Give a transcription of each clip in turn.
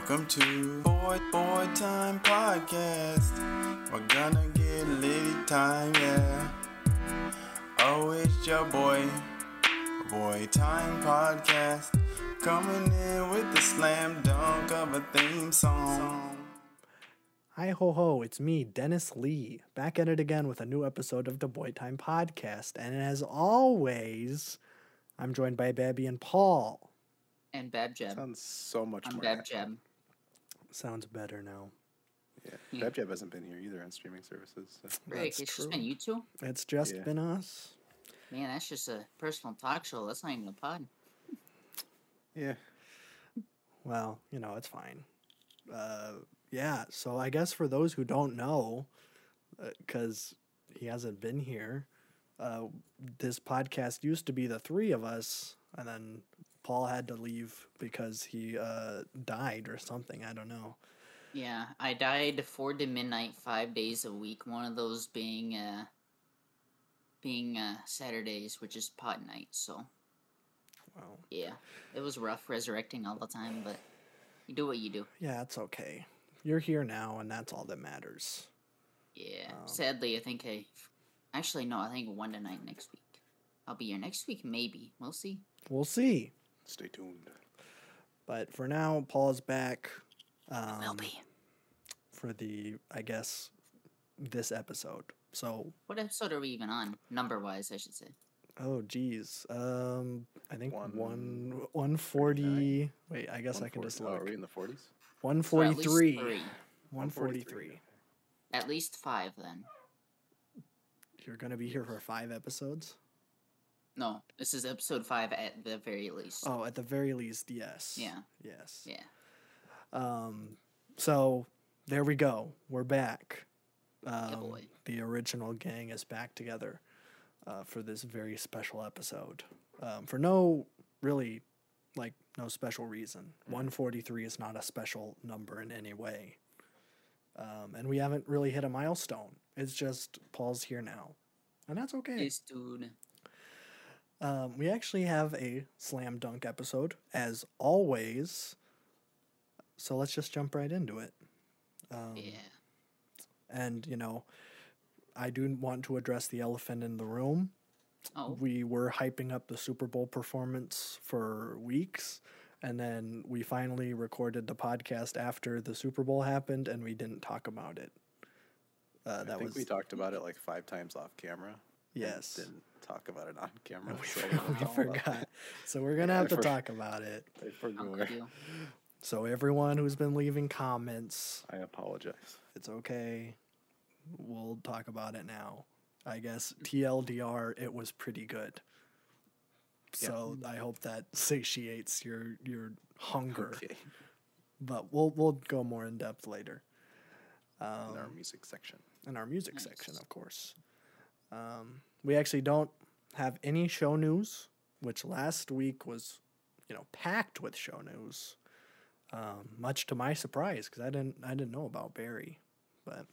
Welcome to Boy Boy Time Podcast. We're gonna get litty time, yeah. Oh, it's your boy, Boy Time Podcast, coming in with the slam dunk of a theme song. Hi ho ho, it's me, Dennis Lee, back at it again with a new episode of the Boy Time Podcast. And as always, I'm joined by Babby and Paul. and Bab Jeb. Sounds so much I'm more. Bab natural. Jeb. Sounds better now. Yeah. Yeah. Bab Jab hasn't been here either on streaming services. So. Rick, That's it's true. just been you two. It's just Yeah. been us. Man, that's just a personal talk show. That's not even a pod. Yeah. Well, you know, it's fine. Uh, yeah, so I guess for those who don't know, because he hasn't been here, uh, this podcast used to be the three of us, and then Paul had to leave because he uh, died or something. I don't know. Yeah, I died four to midnight, five days a week. One of those being uh, being uh, Saturdays, which is pot night. So Well, yeah, it was rough resurrecting all the time, but you do what you do. yeah, it's okay. You're here now, and that's all that matters. Yeah. Um, Sadly, I think I actually no. I think one to tonight next week. I'll be here next week, maybe. We'll see. We'll see. Stay tuned. But for now, Paul's back. Will Um, be. for the, I guess, this episode. So, What episode are we even on? Number wise, I should say. oh geez, um, I think One- one one forty. Wait, I guess I can 140 just oh, look. are we in the 40s? One So at forty least three. three. One forty three. At least five, then. You're gonna be here for five episodes. No, this is episode five at the very least. Oh, at the very least, yes. Yeah. Yes. Yeah. Um. So there we go. We're back. Um, boy. The original gang is back together uh, for this very special episode. Um, for no really, like no special reason. One forty three is not a special number in any way. Um, and we haven't really hit a milestone. It's just Paul's here now, and that's okay. This dude. Um, we actually have a slam dunk episode, as always. So let's just jump right into it. Um, Yeah. And, you know, I do want to address the elephant in the room. Oh, We were hyping up the Super Bowl performance for weeks. And then we finally recorded the podcast after the Super Bowl happened, and we didn't talk about it. Uh, I think was we talked about it like five times off camera. And yes. Didn't talk about it on camera. We, so we forgot. So we're gonna Yeah, have to for- talk about it. it. I forgot. So everyone who's been leaving comments, I apologize. it's okay. We'll talk about it now. I guess TLDR, it was pretty good. So I hope that satiates your your hunger. Okay. But we'll we'll go more in depth later. Um, In our music section. in our music Nice. section, of course. Um, we actually don't have any show news, which last week was, you know, packed with show news. Um, much to my surprise, because I didn't I didn't know about Barry, but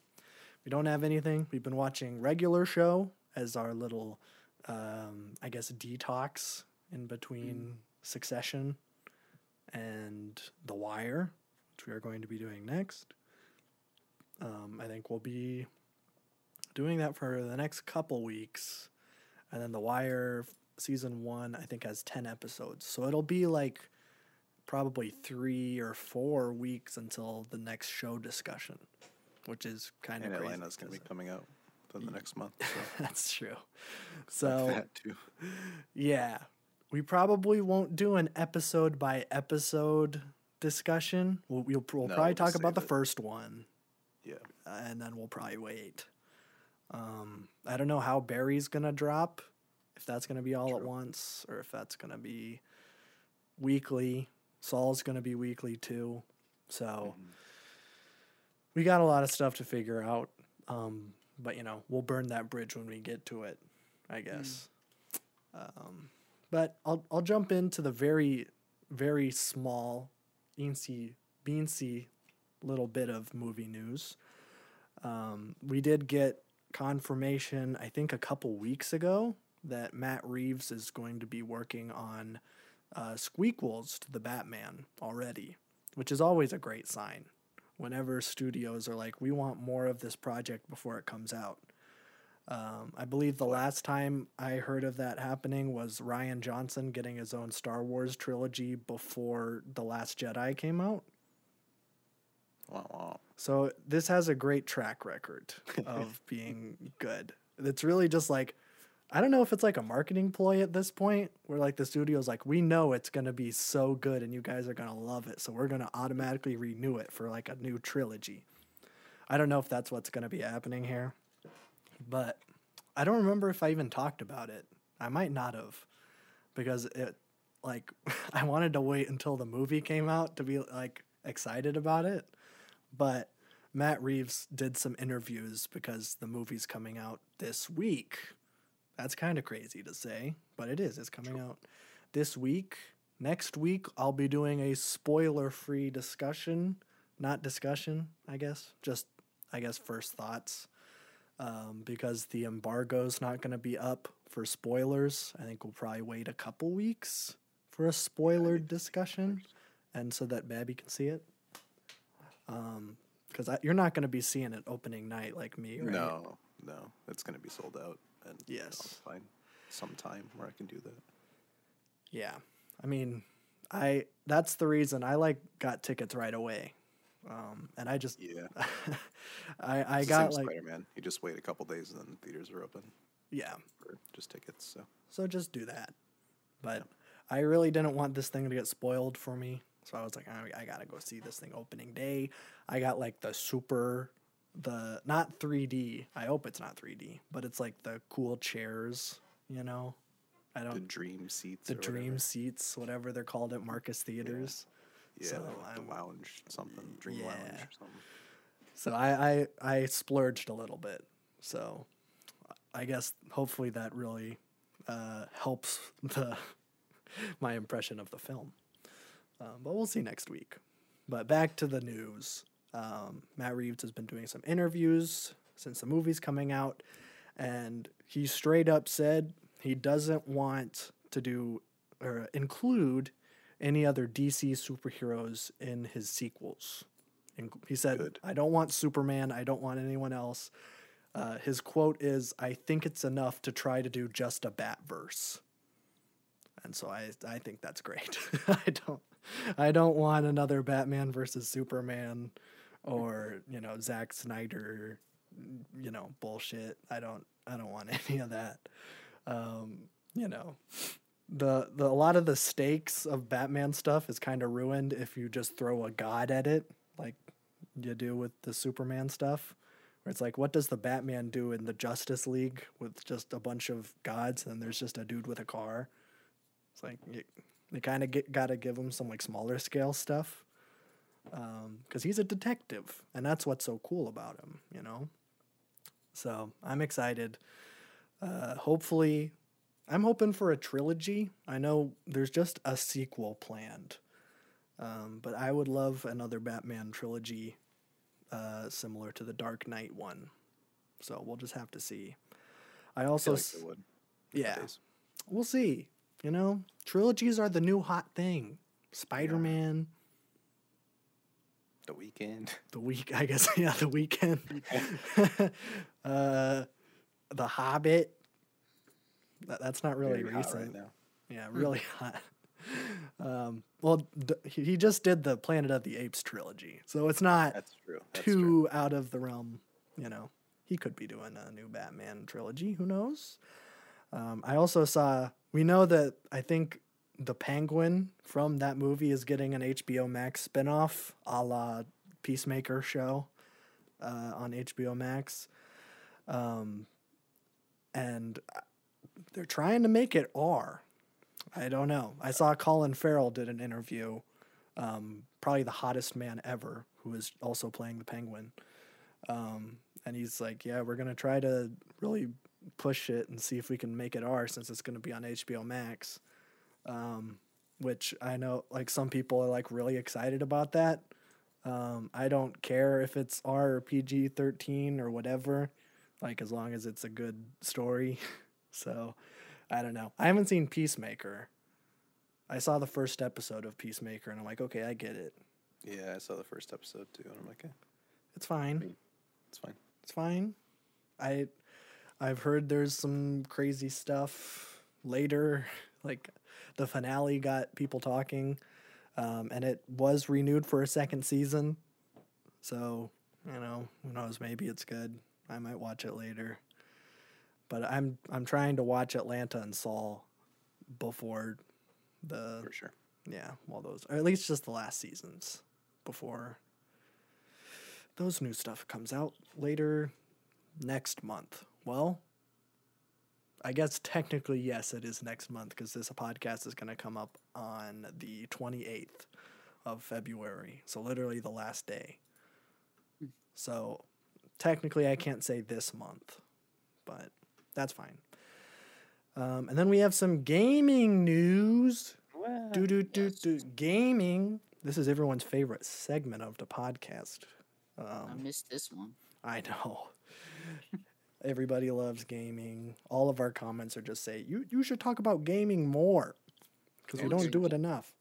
we don't have anything. We've been watching regular show as our little, um, I guess, detox in between Succession and The Wire, which we are going to be doing next. Um, I think we'll be doing that for the next couple weeks. And then The Wire season one, I think, has 10 episodes. So it'll be like probably three or four weeks until the next show discussion, which is kind of And crazy. Atlanta's going to be coming out in the next month. So That's true. So, that too. yeah, we probably won't do an episode by episode discussion. We'll, we'll, we'll No, probably we'll talk about the it. first one. Yeah. uh, and then we'll probably wait. Um, I don't know how Barry's gonna drop, if that's gonna be all at once or if that's gonna be weekly. Saul's gonna be weekly too, so Mhm. we got a lot of stuff to figure out. Um, but you know, we'll burn that bridge when we get to it, I guess. Um, but I'll I'll jump into the very very small, eensy beansy little bit of movie news. Um, we did get confirmation, I think, a couple weeks ago that Matt Reeves is going to be working on uh, to the Batman already, which is always a great sign. Whenever studios are like, we want more of this project before it comes out. Um, I believe the last time I heard of that happening was Rian Johnson getting his own Star Wars trilogy before The Last Jedi came out. So this has a great track record of being good. It's really just like I don't know if it's like a marketing ploy at this point where like the studio's like we know it's going to be so good and you guys are going to love it so we're going to automatically renew it for like a new trilogy. I don't know if that's what's going to be happening here. But I don't remember if I even talked about it. I might not have because it like I wanted to wait until the movie came out to be like excited about it. But Matt Reeves did some interviews because the movie's coming out this week. That's kind of crazy to say, but it is. It's coming out this week. Next week, I'll be doing a spoiler free discussion. Not discussion, I guess. Just, I guess, first thoughts. Um, because the embargo's not going to be up for spoilers. I think we'll probably wait a couple weeks for a spoiler discussion and so that Babby can see it. Um, because you're not going to be seeing it opening night like me, right? No, no, it's gonna be sold out, and you know, Yes. find some time where I can do that. Yeah. I mean, I that's the reason I like got tickets right away. Um, and I just Yeah, I I got like Spider-Man. You just wait a couple days, and then theaters are open yeah. for just tickets. So So just do that. But I really didn't want this thing to get spoiled for me. So I was like, I, I gotta go see this thing opening day. I got like the super, the not 3D. I hope it's not 3D, but it's like the cool chairs. You know, I the don't the dream seats. the or whatever. dream seats, whatever they're called at Marcus Theaters. Yeah, so like the lounge something, dream lounge or something. So I, I I splurged a little bit. So I guess hopefully that really uh, helps the my impression of the film. Um, but we'll see next week. But back to the news. Um, Matt Reeves has been doing some interviews since the movie's coming out, and he straight up said he doesn't want to do or include any other DC superheroes in his sequels. And he said, Good. I don't want Superman. I don't want anyone else. Uh, his quote is, I think it's enough to try to do just a Batverse. And so I, I think that's great. I don't, I don't want another Batman versus Superman or, you know, Zack Snyder, you know, bullshit. I don't, I don't want any of that. Um, you know, the, the, a lot of the stakes of Batman stuff is kind of ruined if you just throw a god at it, like you do with the Superman stuff. Where it's like, what does the Batman do in the Justice League with just a bunch of gods and there's just a dude with a car? It's like you kind of got to give him some like smaller scale stuff, because he's a detective, and that's what's so cool about him, you know. So I'm excited. Uh, hopefully, I'm hoping for a trilogy. I know there's just a sequel planned, um, but I would love another Batman trilogy, uh, similar to the Dark Knight one. So we'll just have to see. I I also, feel like s- yeah, we'll see. You know, trilogies are the new hot thing. Spider Man, The Weeknd. the week, I guess, yeah, the weekend. uh, the Hobbit. That, that's not really Very hot recent. right now. Yeah, really hot. Um, well, d- he he just did the Planet of the Apes trilogy, so it's not That's true. That's too true. out of the realm. You know, he could be doing a new Batman trilogy. Who knows? Um, I also saw. We know that I think the Penguin from that movie is getting an HBO Max spinoff, a la Peacemaker show uh, on HBO Max, um, and they're trying to make it R. I don't know. I saw Colin Farrell did an interview um, probably the hottest man ever, who is also playing the Penguin. Um, and he's like, "Yeah, we're gonna try to really push it and see if we can make it R since it's gonna be on HBO Max." Um, which I know, like some people are like really excited about that. Um, I don't care if it's R or PG thirteen or whatever, like as long as it's a good story. so, I don't know. I haven't seen Peacemaker. I saw the first episode of Peacemaker and I'm like, okay, I get it. Yeah, I saw the first episode too, and I'm like, eh, It's fine. it's fine. It's fine. I I've heard there's some crazy stuff later. Like the finale got people talking, um, and it was renewed for a second season. So you know, who knows? Maybe it's good. I might watch it later. But I'm I'm trying to watch Atlanta and Saul before the For sure. yeah, well those or at least just the last seasons before those new stuff comes out later next month. Well, I guess technically yes, it is next month because this podcast is going to come up on the 28th of February. So literally the last day. So technically I can't say this month, but that's fine. Um, and then we have some gaming news. Do do do do gaming. This is everyone's favorite segment of the podcast. I Um, missed this one. I know. Everybody loves gaming. All of our comments are just say you you should talk about gaming more because we Oh, don't do it enough.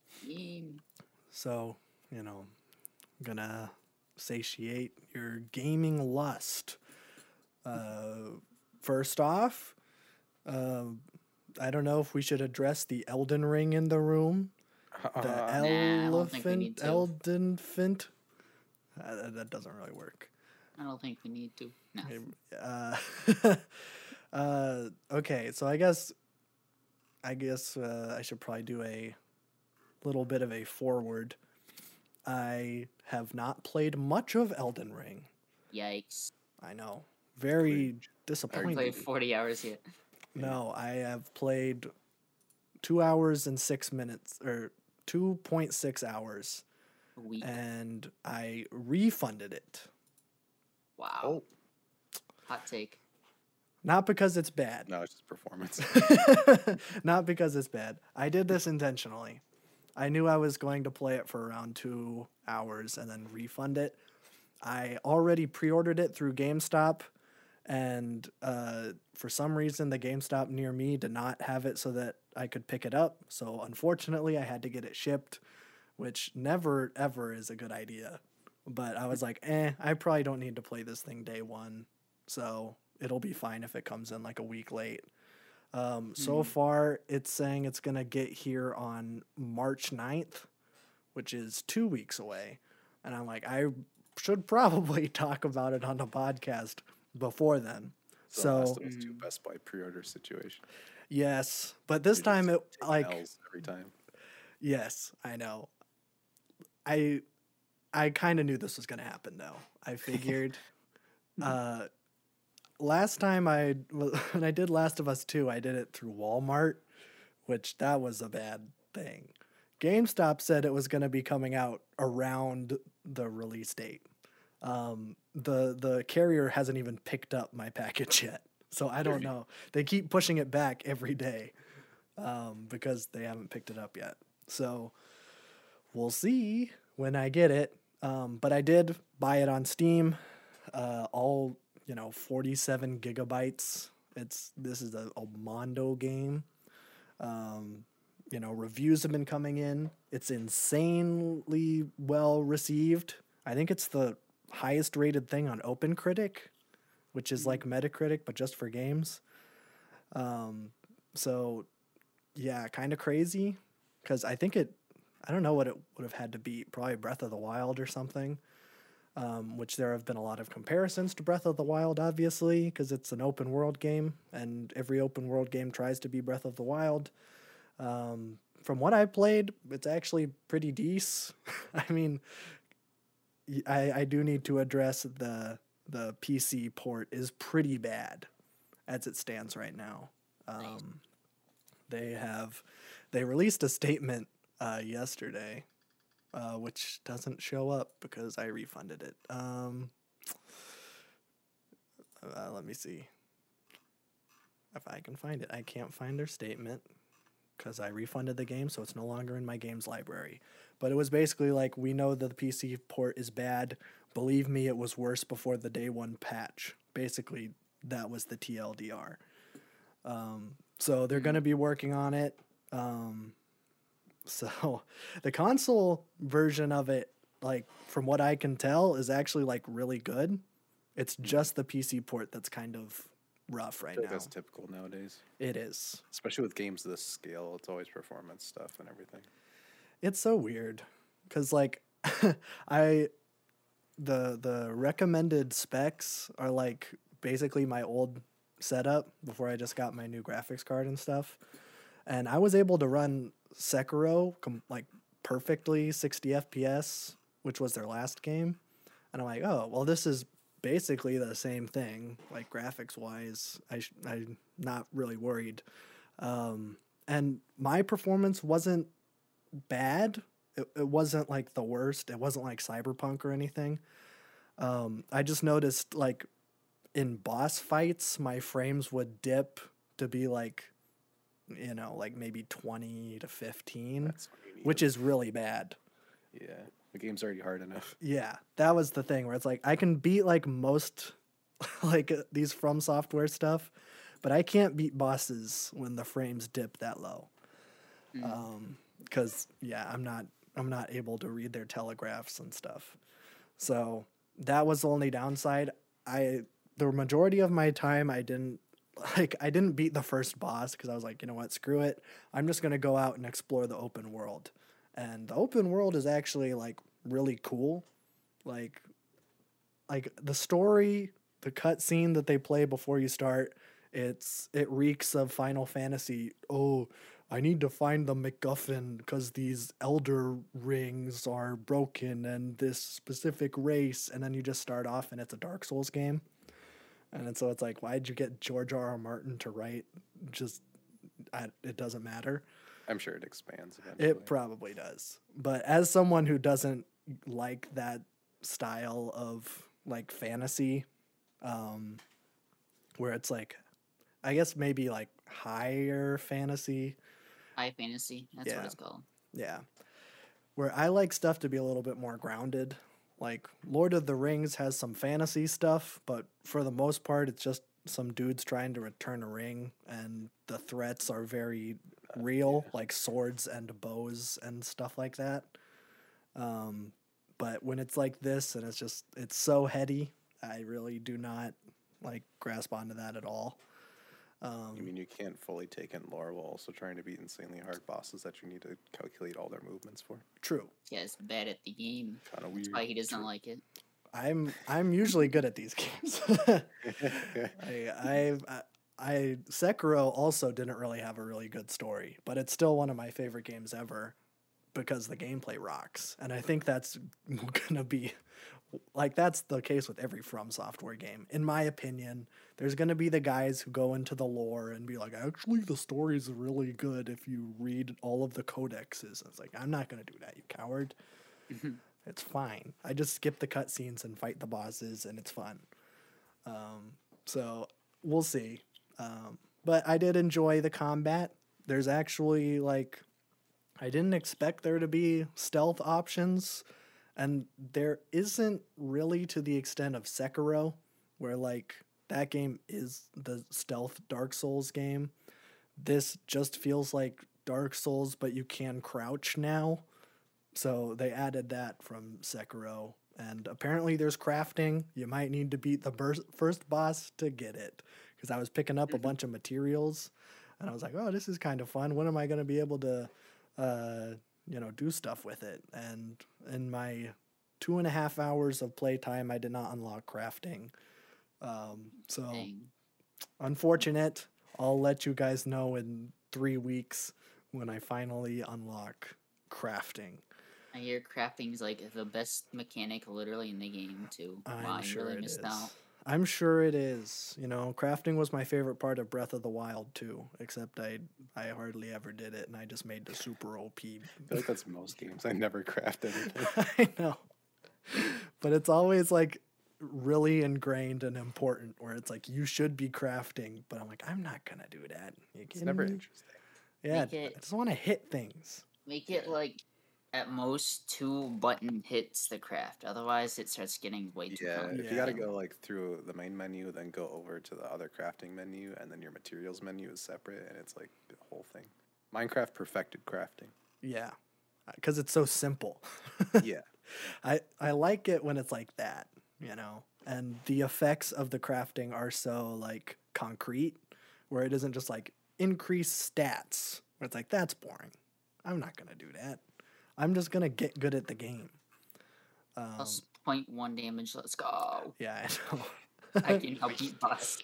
So you know, gonna satiate your gaming lust. Uh, first off, uh, I don't know if we should address the Elden Ring in the room. The Nah, I don't think we need elephant. Elden Fint. Uh, that doesn't really work. I don't think we need to. No. Uh, uh, okay, so I guess, I guess uh, I should probably do a little bit of a forward. I have not played much of Elden Ring. Yikes. I know, very I haven't disappointing. played 40 hours yet. No, I have played two hours and six minutes, or two point six hours, week. and I refunded it. Wow. Oh Hot take. Not because it's bad. no, it's just performance. Not because it's bad. I did this intentionally. I knew I was going to play it for around two hours and then refund it. I already pre ordered it through GameStop, and uh, for some reason, the GameStop near me did not have it so that I could pick it up. So, unfortunately, I had to get it shipped, which never, ever is a good idea. But I was like, eh, I probably don't need to play this thing day one. So, it'll be fine if it comes in like a week late. Um, so far, it's saying it's going to get here on March 9th, which is two weeks away. And I'm like, I should probably talk about it on the podcast before then. So, So, Last Two Best Buy pre-order situation. yes, but this You time just it like L's every time. yes, I know. I I kind of knew this was going to happen though. I figured uh last time I when I did Last of Us 2, I did it through Walmart, which that was a bad thing. GameStop said it was going to be coming out around the release date. Um, the the carrier hasn't even picked up my package yet, so I don't know. They keep pushing it back every day um, because they haven't picked it up yet. So we'll see when I get it. Um, but I did buy it on Steam, uh, all you know, forty-seven gigabytes. It's this is a, a Mondo game. Um, you know, reviews have been coming in. It's insanely well received. I think it's the highest rated thing on OpenCritic, which is like Metacritic but just for games. Um, so yeah, kind of crazy because I think it. I don't know what it would have had to be, Probably Breath of the Wild or something. Um, which there have been a lot of comparisons to Breath of the Wild, obviously, because it's an open world game, and every open world game tries to be Breath of the Wild. Um, from what I played, it's actually pretty decent. I mean, I do need to address the the PC port is pretty bad as it stands right now. Um, they have they released a statement uh, yesterday, uh, which doesn't show up because I refunded it. Um, uh, let me see if I can find it. I can't find their statement because I refunded the game, so it's no longer in my games library. But it was basically like, we know that the PC port is bad. Believe me, it was worse before the day one patch. Basically, that was the TLDR. Um, so they're going to be working on it. Um, so the console version of it like from what I can tell, is actually like really good. It's Hmm. just the PC port that's kind of rough right now. that's typical nowadays, It is. especially with games of this scale. It's always performance stuff and everything. It's so weird cuz like I the the recommended specs are like basically my old setup before I just got my new graphics card and stuff. And I was able to run Sekiro com- like perfectly 60 FPS, which was their last game. And I'm like, "Oh, well this is basically the same thing, like graphics wise. I sh- I'm not really worried." Um and my performance wasn't bad. It, it wasn't like the worst. It wasn't like Cyberpunk or anything. Um, I just noticed like in boss fights, my frames would dip to be like, you know, like maybe 20 to 15, That's what you need. which is really bad. yeah, the game's already hard enough. Yeah, that was the thing where it's like I can beat like most like uh, these from software stuff, but I can't beat bosses when the frames dip that low. Um, because yeah, I'm not I'm not able to read their telegraphs and stuff. So that was the only downside. I the majority of my time I didn't like I didn't beat the first boss because I was like, you know what, screw it. I'm just gonna go out and explore the open world. And the open world is actually like really cool. Like like the story, the cutscene that they play before you start, it's it reeks of Final Fantasy. Oh, I need to find the MacGuffin because these elder rings are broken and this specific race, and then you just start off and it's a Dark Souls game. And so it's like, why'd you get George R. R. Martin to write? Just, I, it doesn't matter. I'm sure it expands eventually. It probably does. But as someone who doesn't like that style of like fantasy, um, where it's like, I guess maybe like higher fantasy, High fantasy. That's Yeah. what it's called. yeah, where I like stuff to be a little bit more grounded. Like Lord of the Rings has some fantasy stuff, but for the most part, it's just some dudes trying to return a ring, and the threats are very real, like swords and bows and stuff like that. Um, but when it's like this and it's just it's so heady, I really do not like grasp onto that at all. Um, I mean, you can't fully take in lore while also trying to beat insanely hard bosses that you need to calculate all their movements for. true. Yeah, it's bad at the game. Kind of weird. That's why he doesn't like it. I'm I'm usually good at these games. I I I I Sekiro also didn't really have a really good story, but it's still one of my favorite games ever because the gameplay rocks. And I think that's gonna be like that's the case with every From Software game. In my opinion, there's gonna be the guys who go into the lore and be like, actually the story's really good if you read all of the codexes. It's like, I'm not gonna do that, you coward. It's fine. I just skip the cutscenes and fight the bosses, and it's fun. Um, so we'll see. Um, but I did enjoy the combat. There's actually like, I didn't expect there to be stealth options, and there isn't really to the extent of Sekiro, where like that game is the stealth Dark Souls game. This just feels like Dark Souls, but you can crouch now. So they added that from Sekiro. And apparently there's crafting. You might need to beat the burs- first boss to get it. Because I was picking up a bunch of materials and I was like, oh, this is kind of fun. When am I going to be able to, uh, you know, do stuff with it? And in my two and a half hours of playtime, I did not unlock crafting. Um, so Dang. unfortunate. I'll let you guys know in three weeks when I finally unlock crafting. I hear crafting is like the best mechanic literally in the game too. I'm wow, sure really it missed is. out. I'm sure it is. You know, crafting was my favorite part of Breath of the Wild too. Except I, I hardly ever did it, and I just made the super OP. I feel like that's most games. I never craft anything. I know, but it's always like really ingrained and important. Where it's like you should be crafting, but I'm like I'm not gonna do that. You It's kidding never me? interesting. Yeah, it- I just want to hit things. Make it like at most two button hits the craft. Otherwise, it starts getting way too Yeah, complicated. if you got to go like through the main menu, then go over to the other crafting menu, and then your materials menu is separate, and it's like the whole thing. Minecraft perfected crafting. Yeah, uh, because it's so simple. yeah, I I like it when it's like that, you know. And the effects of the crafting are so like concrete where it isn't just like increase stats. Where it's like that's boring. I'm not going to do that. I'm just going to get good at the game. Um, Plus 0.1 damage. Let's go. yeah, I know. I can now beat boss.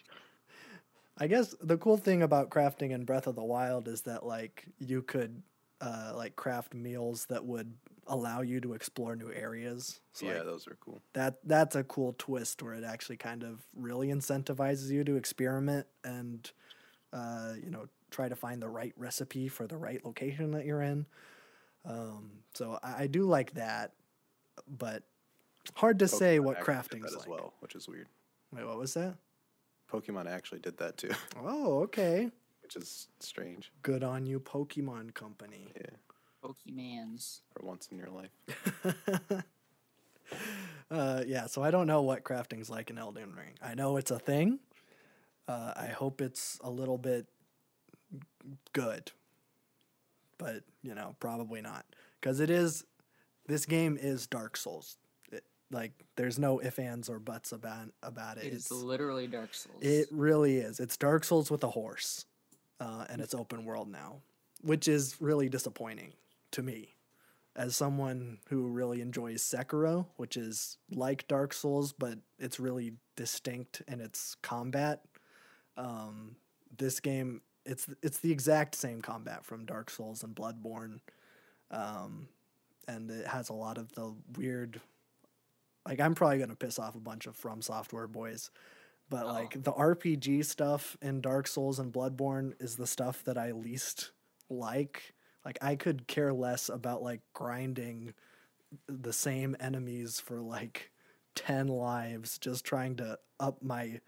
I guess the cool thing about crafting in Breath of the Wild is that like you could uh, like craft meals that would allow you to explore new areas. So yeah, like, those are cool. that that's a cool twist where it actually kind of really incentivizes you to experiment and uh, you know try to find the right recipe for the right location that you're in. Um, so I, I do like that, but hard to say what actually did crafting's like. as well, which is weird. Wait, what was that? Pokemon actually did that too, Oh, okay. which is strange. Good on you, Pokemon Company. Yeah, Pokemans. for once in your life. uh, yeah, so I don't know what crafting's like in Elden Ring. I know it's a thing. Uh, I hope it's a little bit good, but you know, probably not because it is. This game is Dark Souls. It, like, there's no ifs, ands, or buts about about it. It is It's literally Dark Souls. it really is. It's Dark Souls with a horse, uh, and it's open world now, which is really disappointing to me, as someone who really enjoys Sekiro, which is like Dark Souls, but it's really distinct in its combat. Um, this game, it's it's the exact same combat from Dark Souls and Bloodborne, um, and it has a lot of the weird. Like I'm probably gonna piss off a bunch of From Software boys, but Oh. like the RPG stuff in Dark Souls and Bloodborne is the stuff that I least like. Like I could care less about like grinding the same enemies for like 10 lives just trying to up my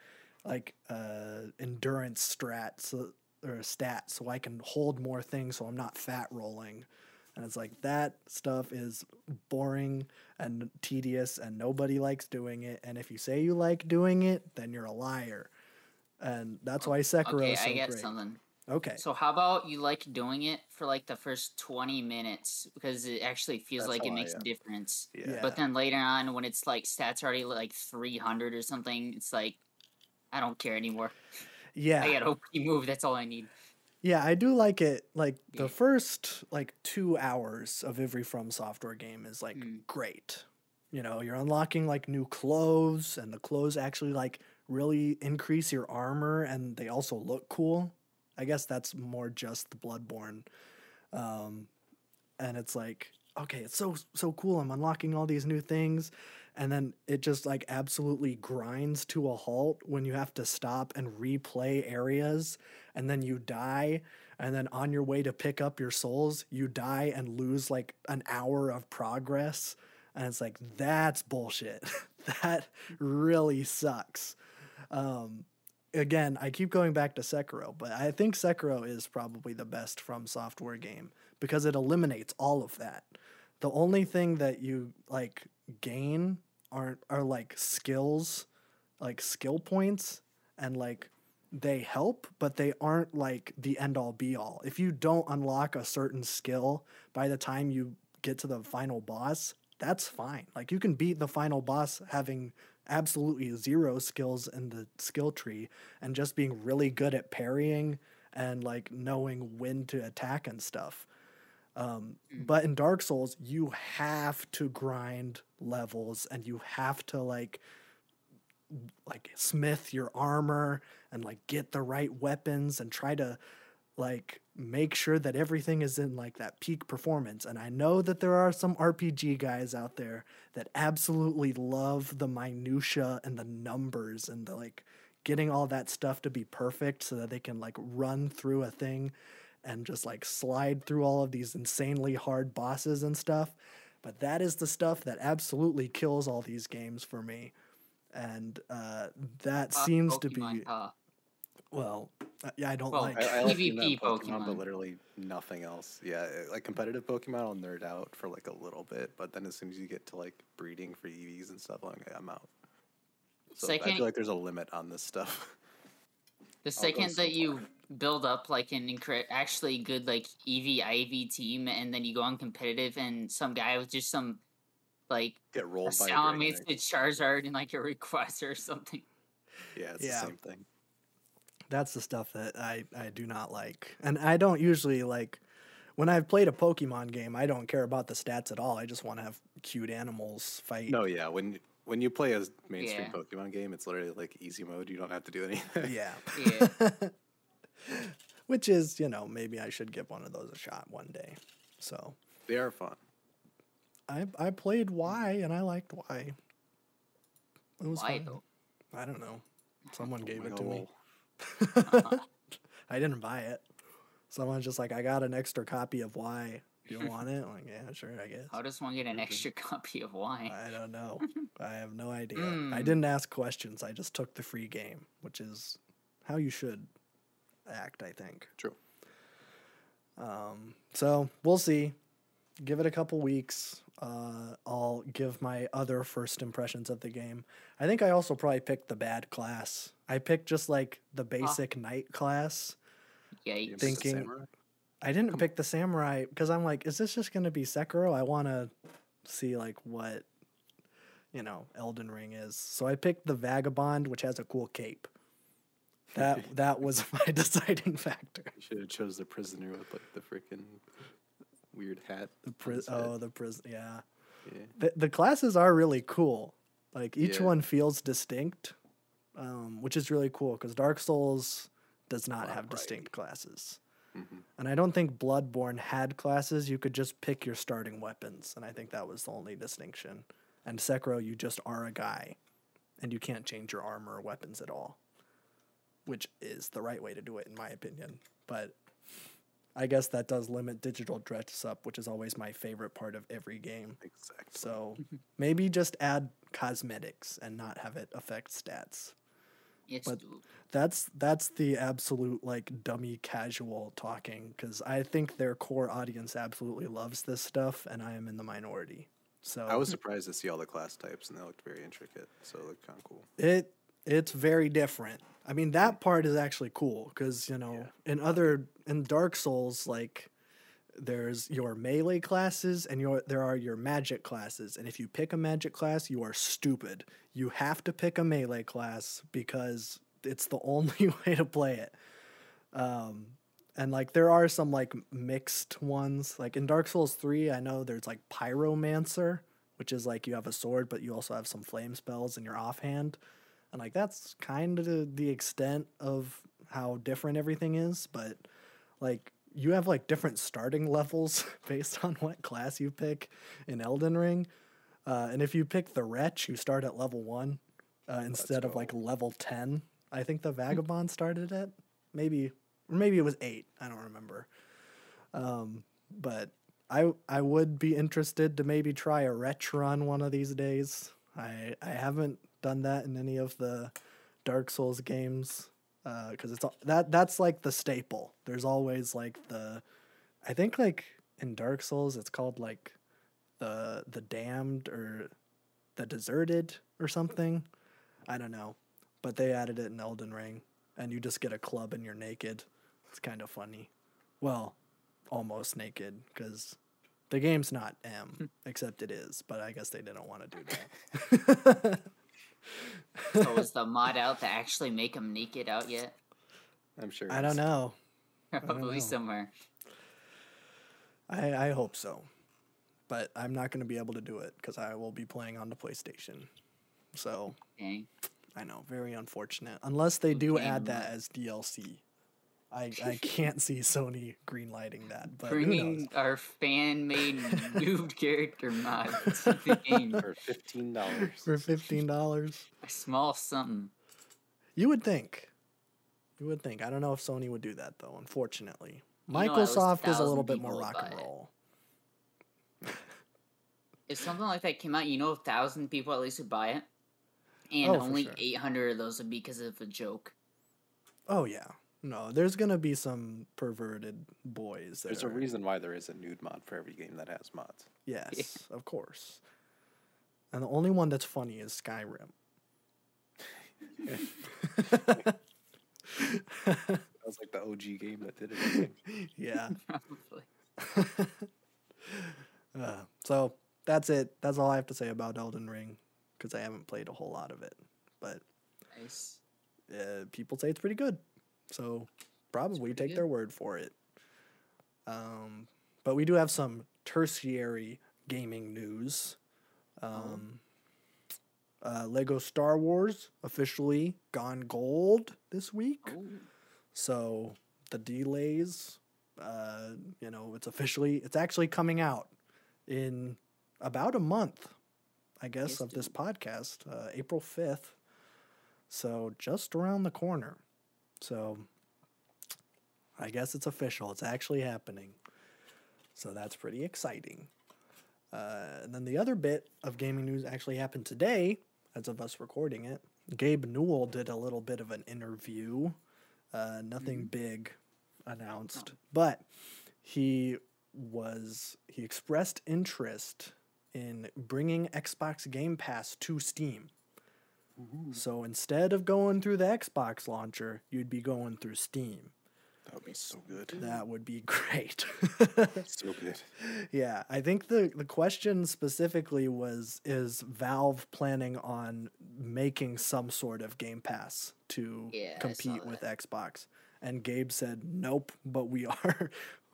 like uh endurance strat so or a stat so I can hold more things so I'm not fat rolling. And it's like that stuff is boring and tedious and nobody likes doing it. And if you say you like doing it, then you're a liar. And that's why Sekiro okay, is so I get great. something. Okay. So how about you like doing it for like the first 20 minutes because it actually feels That's like it makes a difference. Yeah. Yeah. But then later on when it's like stats already like 300 or something, it's like I don't care anymore. Yeah. I got OP move, that's all I need. Yeah, I do like it. Like the Yeah. first like two hours of every From Software game is like Mm. great. You know, you're unlocking like new clothes, and the clothes actually like really increase your armor, and they also look cool. I guess that's more just the Bloodborne, um, and it's like okay, it's so so cool. I'm unlocking all these new things, and then it just like absolutely grinds to a halt when you have to stop and replay areas and then you die and then on your way to pick up your souls you die and lose like an hour of progress and it's like that's bullshit. That really sucks. Um again i keep going back to sekiro but i think sekiro is probably the best from software game because it eliminates all of that. The only thing that you like gain aren't are like skills like skill points and like they help but they aren't like the end all be all. If you don't unlock a certain skill by the time you get to the final boss that's fine. Like you can beat the final boss having absolutely zero skills in the skill tree and just being really good at parrying and like knowing when to attack and stuff um, but in Dark Souls, you have to grind levels and you have to like like smith your armor and like get the right weapons and try to like make sure that everything is in like that peak performance. And i know that there are some rpg guys out there that absolutely love the minutia and the numbers and the like getting all that stuff to be perfect so that they can like run through a thing and just like slide through all of these insanely hard bosses and stuff but that is the stuff that absolutely kills all these games for me and uh, that Fuck seems to be huh? well uh, yeah i don't Well, like I, I like seeing that PvP Pokemon, Pokemon. but literally nothing else. Yeah, uh, like competitive Pokemon, I'll nerd out for like a little bit, but then as soon as you get to like breeding for EVs and stuff, I'm, like, I'm out. So I Second- feel like there's a limit on this stuff. The second that you build up like an incre- actually good like EV IV team, and then you go on competitive, and some guy with just some like Get a rolled by your Salamence brain, to Charizard in like a request or something. Yeah, it's Yeah. the same thing. That's the stuff that I, I do not like. And I don't usually like when I've played a Pokemon game, I don't care about the stats at all. I just want to have cute animals fight. No, yeah. When when you play a mainstream Yeah. Pokemon game, it's literally like easy mode. You don't have to do anything. Yeah. Yeah. Which is, you know, maybe I should give one of those a shot one day. So they are fun. I I played Y and I liked Y. It was Why fun. though? I don't know. Someone oh gave Like it a to me. Uh-huh. little- I didn't buy it. Someone's just like, I got an extra copy of Y. You want it? I'm like, yeah, sure, I guess. How does one get an extra copy of wine? I don't know. I have no idea. I Mm. didn't ask questions. I just took the free game, which is how you should act, I think. True. Um, so we'll see. Give it a couple weeks. Uh, I'll give my other first impressions of the game. I think I also probably picked the bad class. I picked just like the basic knight class. Yeah, Yikes. Thinking- samurai? I didn't pick the samurai because I'm like, is this just going to be Sekiro? I want to see like what you know Elden Ring is. So I picked the vagabond, which has a cool cape. That that was my deciding factor. You should have chose the prisoner with like the freaking weird hat. The pri- oh, the prison. Yeah, yeah. the the classes are really cool. Like each Yeah. one feels distinct, um, which is really cool because Dark Souls does not have distinct classes. Mhm. And I don't think Bloodborne had classes. You could just pick your starting weapons, and I think that was the only distinction. And Sekiro, you just are a guy, and you can't change your armor or weapons at all, which is the right way to do it, in my opinion. But I guess that does limit digital dress up, which is always my favorite part of every game. Exactly. So maybe just add cosmetics and not have it affect stats. Yes, but- dude. That's that's the absolute like dummy casual talking because I think their core audience absolutely loves this stuff, and I am in the minority. So I was surprised to see all the class types, and they looked very intricate. So it looked kind of cool. it it's very different. I mean that part is actually cool because you know in other in Dark Souls like there's your melee classes and your there are your magic classes and if you pick a magic class you are stupid. You have to pick a melee class because it's the only way to play it. Um and like there are some like mixed ones like in Dark Souls 3 I know there's like pyromancer which is like you have a sword but you also have some flame spells in your offhand and like that's kind of the extent of how different everything is but like you have like different starting levels based on what class you pick in Elden Ring. Uh, and if you pick the wretch you start at level 1 uh, instead of like level 10 I think the vagabond started at maybe or maybe it was 8 I don't remember. Um, but I I would be interested to maybe try a wretch run one of these days. I I haven't done that in any of the Dark Souls games Uh, because it's all, that that's like the staple. There's always like the I think like in Dark Souls it's called like the the damned or the deserted or something. I don't know, but they added it in Elden Ring, and you just get a club and you're naked. It's kind of funny. Well, almost naked because the game's not M, hmm. except it is. But I guess they didn't want to do that. So is the mod out to actually make them naked out yet? I'm sure. I don't know. Probably know. somewhere. I I hope so, but I'm not going to be able to do it because I will be playing on the PlayStation. So Dang. I know, very unfortunate. Unless they do Okay, add that as DLC. I, I can't see Sony greenlighting that, but? Bringing our fan made noob character mod to the game. For fifteen dollars. For fifteen dollars, A small something. you would think. You would think. I don't know if Sony would do that though. Unfortunately, know, at least a Microsoft is a little bit more people rock and roll. If something like that came out, you know, a thousand people at least would buy it, and Oh, only sure. eight hundred of those would be because of a joke. Oh yeah, no. There's gonna be some perverted boys. That There's a reason why there is a nude mod for every game that has mods. Yes, of course. And the only one that's funny is Skyrim. That was like the OG game that did it. Yeah. Probably. Uh, so that's it. That's all I have to say about Elden Ring because I haven't played a whole lot of it. But Nice. uh, people say it's pretty good, so probably take good. their word for it. Um, but we do have some tertiary gaming news. Um, uh, Lego Star Wars officially gone gold this week. Oh, So the delays, uh, you know, it's officially, it's actually coming out in about a month, I guess, Yes, of this podcast, uh, April 5th. So just around the corner. So I guess it's official. It's actually happening. So that's pretty exciting. Uh, and then the other bit of gaming news actually happened today, as of us recording it. Gabe Newell did a little bit of an interview. Uh, nothing big announced, but he was he expressed interest in bringing Xbox Game Pass to Steam. Mm-hmm. So instead of going through the Xbox launcher, you'd be going through Steam. That would be so good. That would be great. So good. Yeah, I think the the question specifically was is Valve planning on making some sort of Game Pass to Yeah, compete with Xbox? And Gabe said nope, but we are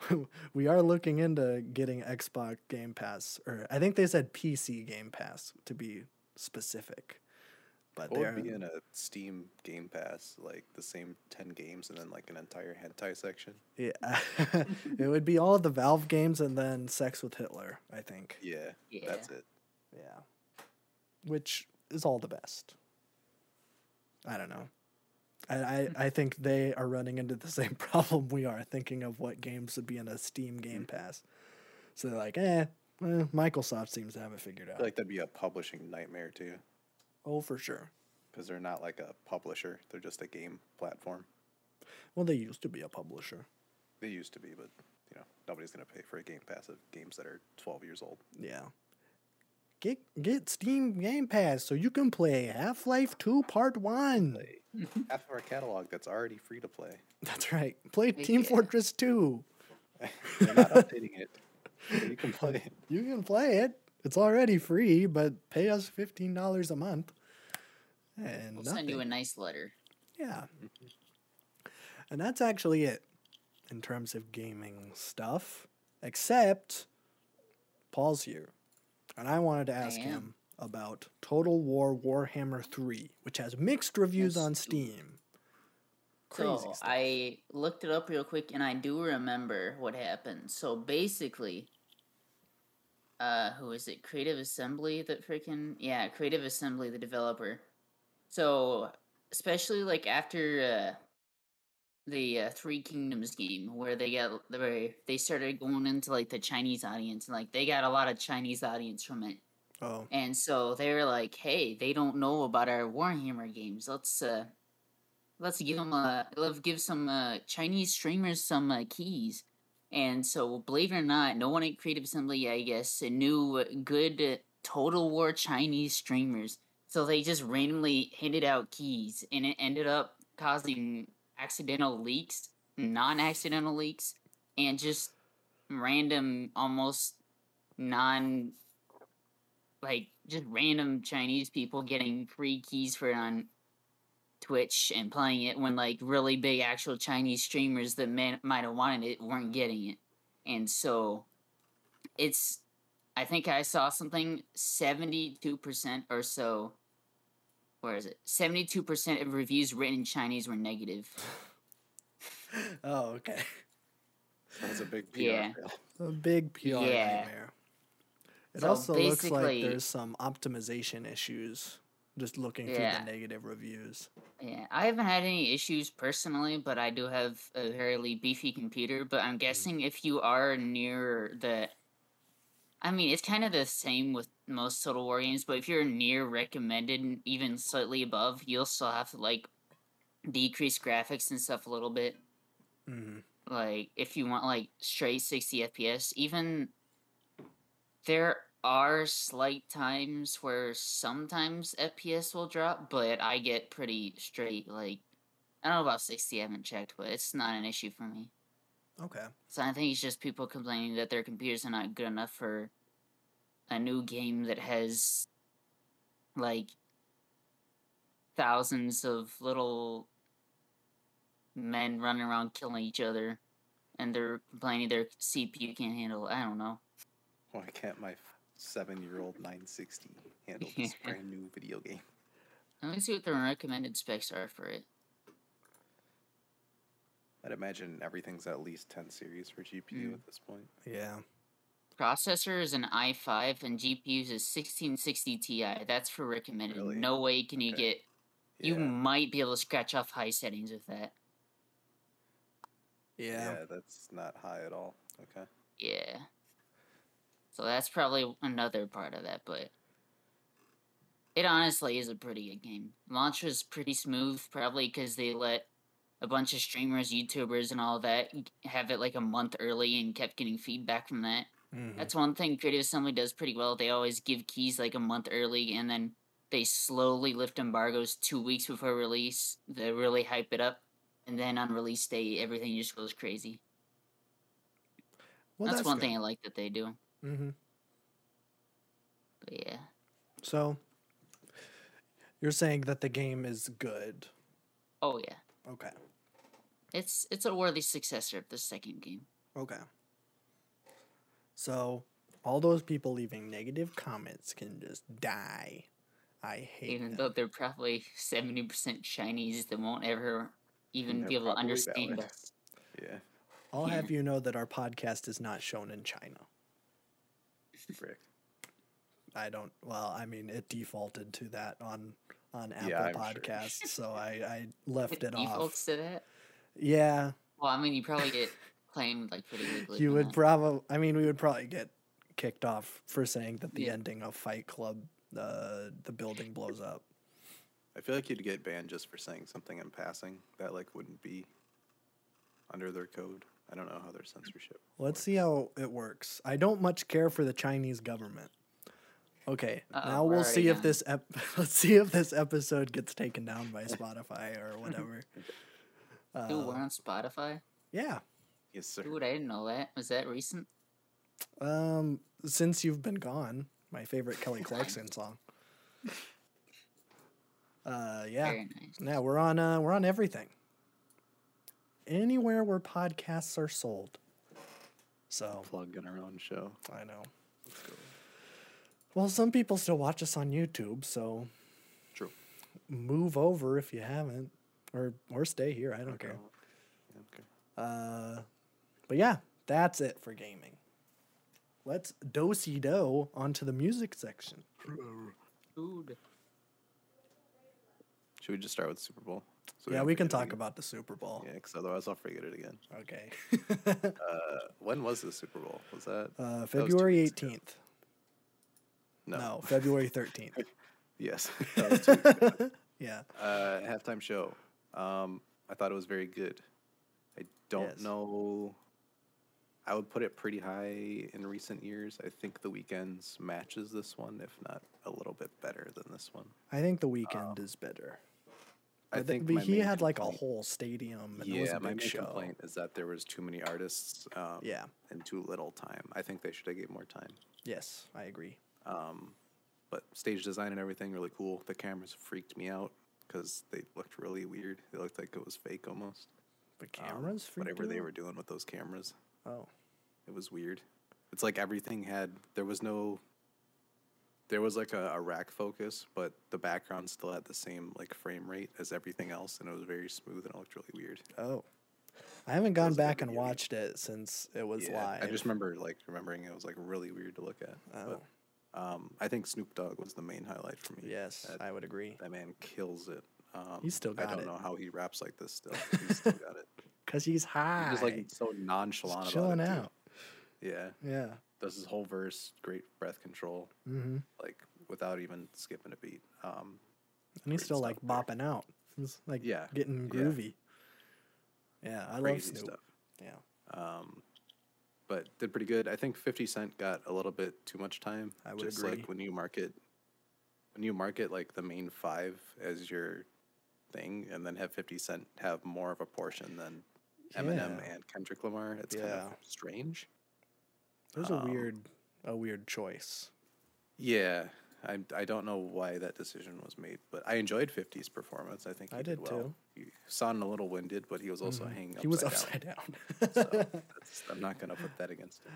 we are looking into getting Xbox Game Pass or I think they said PC Game Pass to be specific. But What they're would be in a Steam Game Pass, like the same ten games and then like an entire hentai section? yeah, it would be all of the Valve games and then Sex with Hitler, I think. Yeah, that's it. Yeah. Which is all the best. I don't know. I, I, I think they are running into the same problem we are, thinking of what games would be in a Steam Game Pass. So they're like, eh, eh, Microsoft seems to have it figured I out. feel like that'd be a publishing nightmare too, oh, for sure. because they're not like a publisher; they're just a game platform. Well, they used to be a publisher. They used to be, but you know nobody's gonna pay for a Game Pass of games that are twelve years old. Yeah. Get get Steam Game Pass so you can play Half Life 2 Part 1. Play half of our catalog that's already free to play. That's right. Play Team Yeah. Fortress 2. They're not updating it. so you can play it. You can play it. It's already free, but pay us fifteen dollars a month. And We'll send you a nice letter. yeah. And that's actually it in terms of gaming stuff. Except Paul's here. And I wanted to ask him about Total War Warhammer 3, which has mixed reviews on. Steam. Crazy so stuff. I looked it up real quick, and I do remember what happened. So basically, uh, who is it? Creative Assembly, that freaking yeah, Creative Assembly, the developer. So especially like after uh, the uh, Three Kingdoms game, where they got where they started going into like the Chinese audience, and like they got a lot of Chinese audience from it. Oh, And so they were like, "Hey, they don't know about our Warhammer games. Let's uh, let's give them uh, let's give some uh, Chinese streamers some uh, keys." And so, believe it or not, no one at Creative Assembly, I guess, knew good uh, Total War Chinese streamers. So they just randomly handed out keys, and it ended up causing accidental leaks, non-accidental leaks, and just random, almost non like just random Chinese people getting free keys for it on Twitch and playing it when like really big actual Chinese streamers that might have wanted it weren't getting it. And so it's I think I saw something 72% or so where is it? 72% of reviews written in Chinese were negative. oh, okay. That's a big PR Yeah. fail. A big PR Yeah. nightmare. It So also looks like there's some optimization issues just looking Yeah. through the negative reviews. Yeah, I haven't had any issues personally, but I do have a fairly beefy computer. But I'm hmm. guessing if you are near the, I mean, it's kind of the same with most Total War games. But if you're near recommended, even slightly above, you'll still have to like decrease graphics and stuff a little bit. hmm Like if you want like straight 60 FPS, even there are slight times where sometimes FPS will drop, but I get pretty straight like I don't know about 60, I haven't checked, but it's not an issue for me. Okay. So I think it's just people complaining that their computers are not good enough for a new game that has like thousands of little men running around killing each other and they're complaining their CPU can't handle it. I don't know. Why can't my seven-year-old 960 handle this brand new video game? Let me see what the recommended specs are for it. I'd imagine everything's at least 10 series for GPU Mm. at this point. Yeah. Processor is an i5 and GPU is 1660 Ti. That's for recommended. Really? No way can you Okay. get. You Yeah, might be able to scratch off high settings with that. Yeah. yeah, that's not high at all. Okay. Yeah. So that's probably another part of that, but it honestly is a pretty good game. Launch was pretty smooth, probably because they let a bunch of streamers, YouTubers, and all that have it like a month early and kept getting feedback from that. Mhm. That's one thing Creative Assembly does pretty well. They always give keys like a month early and then they slowly lift embargoes two weeks before release. They really hype it up. And then on release day, everything just goes crazy. Well, that's, one thing I like that they do. Mm-hmm. But yeah. So, you're saying that the game is good. Oh yeah. Okay. It's it's a worthy successor of the second game. Okay. So, all those people leaving negative comments can just die. I hate Even them. though they're probably seventy percent Chinese that won't ever even be able to understand valid. us. Yeah, I'll have you know that our podcast is not shown in China. frick. I don't. Well, I mean, it defaulted to that on on Apple Yeah, I'm sure. Podcasts, so I I left it off. defaults to that. Yeah, Well, I mean, you probably get claimed like pretty legally. you would probably. I mean, we would probably get kicked off for saying that the Yeah. ending of Fight Club, uh, the building blows up. I feel like you'd get banned just for saying something in passing that like wouldn't be under their code. I don't know how their censorship. Let's see how it works. I don't much care for the Chinese government. Okay, Uh-oh, now we're we'll see already if on. this ep- let's see if this episode gets taken down by Spotify or whatever. Dude, we're Uh, on Spotify. yeah. Yes, sir. Dude, I didn't know that. Was that recent? Um, since you've been gone, my favorite Kelly Clarkson song. Uh, yeah, Very nice. yeah, we're on. Uh, we're on everything. Anywhere where podcasts are sold. So plug in our own show. I know. Let's go. Well, some people still watch us on YouTube, so True. move over if you haven't, or or stay here. I don't Okay. care. Okay. Uh, but yeah, that's it for gaming. Let's dosey do onto the music section. Dude. Should we just start with Super Bowl? So yeah, don't we can talk again? about the Super Bowl. Yeah, because otherwise I'll forget it again. Okay. Uh, when was the Super Bowl? Was that? uh, February 18th. No. No, February 13th. yes. That was two weeks ago. yeah. uh, halftime show. Um, I thought it was very good. I don't Yes. know. I would put it pretty high in recent years. I think the Weeknd's matches this one, if not a little bit better than this one. I think the Weeknd is better. I think but he had like a whole stadium and it was Yeah, my main show. complaint is that there was too many artists. Um, Yeah. and too little time. I think they should have gave more time. Yes, I agree. Um, but stage design and everything really cool. The cameras freaked me out because they looked really weird. They looked like it was fake almost. The Um, cameras, freaked whatever they out? were doing with those cameras. Oh, It was weird. It's like everything had there was no there was like a, a rack focus, but the background still had the same like frame rate as everything else and it was very smooth and it looked really weird. oh. I haven't gone was a good back and game. watched it since it was Yeah, live. I just remember like remembering it was like really weird to look at. Oh, But um I think Snoop Dogg was the main highlight for me. yes, That, I would agree. that man kills it. Um, He's still I don't it. know how he raps like this still. He's still got it. Cause he's high. He's like so nonchalant about chilling it. too. out. Yeah. Yeah. Does his whole verse, great breath control. Mm-hmm. like without even skipping a beat. Um, And he's still stuff like there. bopping out. He's like Yeah, getting groovy. Yeah, I love Snoop. stuff. Yeah. Um, but did pretty good. I think Fifty Cent got a little bit too much time. I would just agree. like when you market, when you market like the main five as your thing, and then have Fifty Cent have more of a portion than Eminem and Kendrick Lamar. It's kind of strange. It was Um, a weird, a weird choice. Yeah, I I don't know why that decision was made, but I enjoyed 50's performance. I think he I did well. too. He sounded a little winded, but he was also mm-hmm. hanging. He was upside down. down. so that's, I'm not gonna put that against him.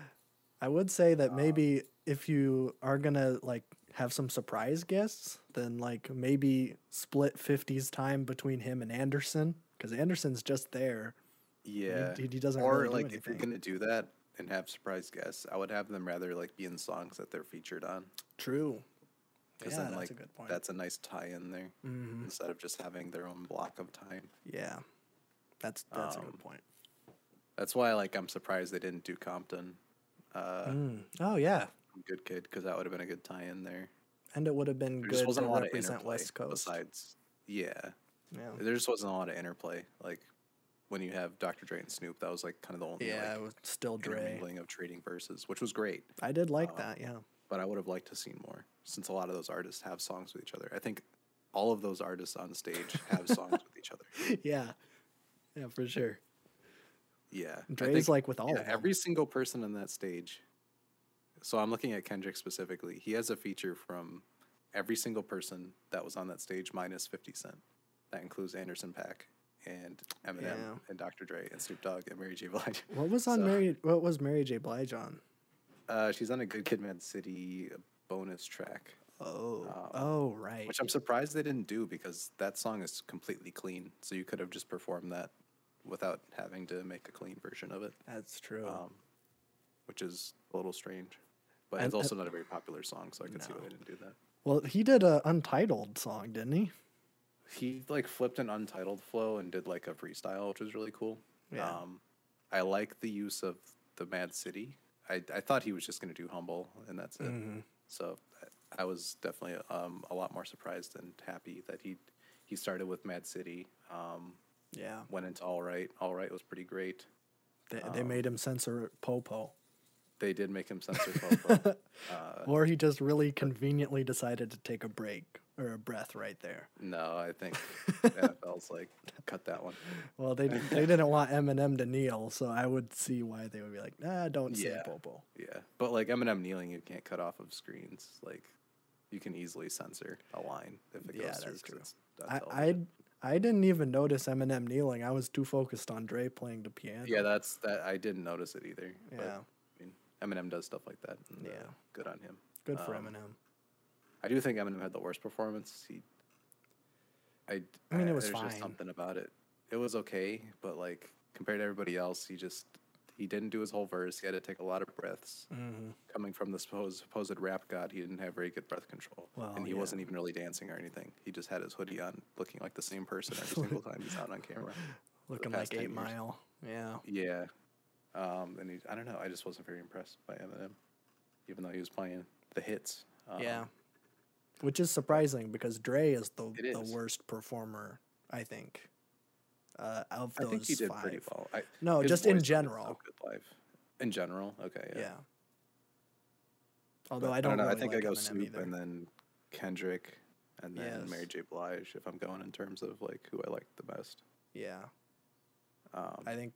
I would say that um, maybe if you are gonna like have some surprise guests, then like maybe split 50's time between him and Anderson because Anderson's just there. Yeah, he doesn't Or really do like if you're gonna do that and have surprise guests, I would have them rather like be in songs that they're featured on. True. Yeah, then that's like a good point. that's a nice tie in there Mhm. instead of just having their own block of time. Yeah, that's that's a Um, good point. That's why like I'm surprised they didn't do Compton. Uh, Mm. Oh yeah, Good kid, because that would have been a good tie in there. and it would have been There good wasn't to a lot of represent interplay West Coast. besides, yeah, yeah, there just wasn't a lot of interplay. Like when you have Dr. Dre and Snoop, that was like kind of the only yeah, like, it was still Dre. of trading verses, which was great. I did like Um, that. Yeah. But I would have liked to see more, since a lot of those artists have songs with each other. I think all of those artists on stage have songs with each other. yeah, yeah, for sure. Yeah, I Dre's think- like with all yeah, of them. every single person on that stage. So I'm looking at Kendrick specifically. He has a feature from every single person that was on that stage minus 50 Cent. That includes Anderson .Paak and Eminem Yeah. and Dr. Dre and Snoop Dogg and Mary J. Blige. What was on So- Mary? What was Mary J. Blige on? Uh, she's on a Good Kid, Mad City bonus track, Oh, Um, oh, right. which I'm surprised they didn't do because that song is completely clean. So you could have just performed that without having to make a clean version of it. That's true. um, which is a little strange. But And- it's also not a very popular song, so I can see why they didn't do that. well, he did a Untitled song, didn't he? He like flipped an untitled flow and did like a freestyle, which was really cool. Yeah. Um, I like the use of the Mad City. I, I thought he was just going to do humble, and that's it. Mhm. So I, was definitely um, a lot more surprised and happy that he he started with Mad City. Um, Yeah. went into All Right. All Right was pretty great. They, they made him censor Popo. They did make him censor Popo. uh, Or he just really conveniently decided to take a break or a breath right there. no, I think NFL's like cut that one. Well, they they didn't want Eminem to kneel, so I would see why they would be like, "Nah, don't say Yeah. Popo." Yeah, but like Eminem kneeling, you can't cut off of screens. Like you can easily censor a line if it goes Yeah, through. that's true. I I didn't even notice Eminem kneeling. I was too focused on Dre playing the piano. yeah, that's that. I didn't notice it either. Yeah. But, I mean, Eminem does stuff like that. And, uh, Yeah. good on him. Good for um, Eminem. I do think Eminem had the worst performance. He, I, I mean, it was there's just something about it. It was okay, but like compared to everybody else, he just he didn't do his whole verse. He had to take a lot of breaths. hmm Coming from the supposed supposed rap god, he didn't have very good breath control, Well, and he yeah. wasn't even really dancing or anything. He just had his hoodie on, looking like the same person every single time he's out on camera. Looking like Eight years. Mile. Yeah. Yeah, um, and he, I don't know. I just wasn't very impressed by Eminem, even though he was playing the hits. Um, yeah. Which is surprising because Dre is the It the worst performer, I think. Uh, of I those think he did five. pretty well. I, No, just in general. so good live. In general, okay, Yeah. yeah. Although But I don't, know. really I think like I go Snoop and then Kendrick and then Mary J. Blige. If I'm going in terms of like who I like the best, yeah, um, I think.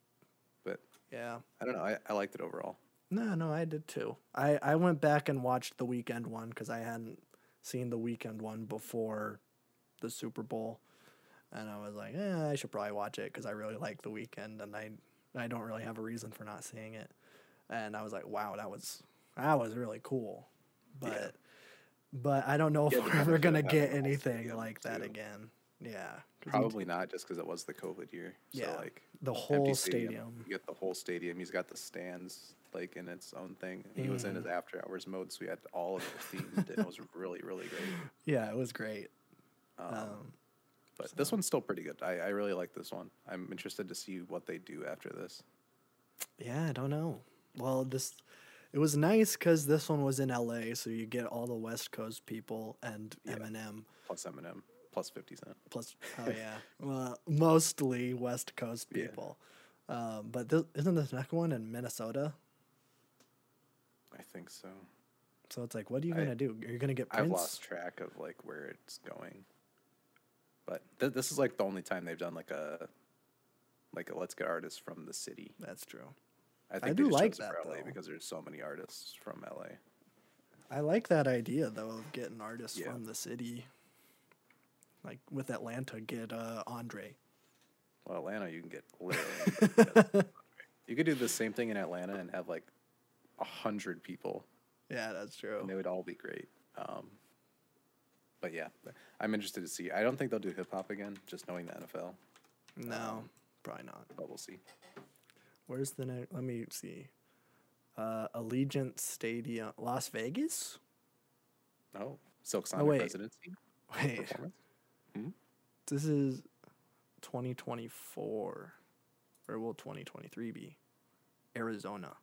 but Yeah. I don't know. I, I liked it overall. No, no, I did too. I I went back and watched the Weeknd one because I hadn't seen the Weeknd one before the Super Bowl, and I was like, eh, I should probably watch it because I really like the Weeknd, and I I don't really have a reason for not seeing it, and I was like, wow, that was that was really cool, but Yeah. but I don't know if yeah, we're ever gonna get having a whole anything like that too. again. Yeah, Probably not, just because it was the COVID year. So Yeah, like the whole stadium. You get the whole stadium. He's got the stands like in its own thing. He was in his Mm-hmm. after hours mode, so we had all of it themed, and it was really really great. Yeah, it was great. Um, Um, but this one's still pretty good. I, I really like this one. I'm interested to see what they do after this. Yeah, I don't know. Well, this it was nice because this one was in L.A., so you get all the West Coast people and Yeah. Eminem. Plus Eminem, plus Fifty Cent. Plus, oh yeah, well, mostly West Coast Yeah. people. Um, but this, isn't this next one in Minnesota? I think so. So it's like, what are you I- gonna do? Are you gonna get I've lost track of like where it's going. But th- this is like the only time they've done like a like a let's get artists from the city. That's true. I think do like that, LA though. because there's so many artists from LA. I like that idea though of getting artists Yeah. from the city. Like with Atlanta, get uh, Andre. Well, Atlanta, you can get literally. you could do the same thing in Atlanta and have like a hundred people, Yeah, that's true. and they would all be great. Um, but yeah, I'm interested to see. I don't think they'll do hip hop again, just knowing the NFL. No, probably not. But we'll see. Where's the next? Let me see. Uh, Allegiant Stadium, Las Vegas. Oh, Silk Sonic wait. residency Wait, performance. this is 2024, or will 2023 be? Arizona.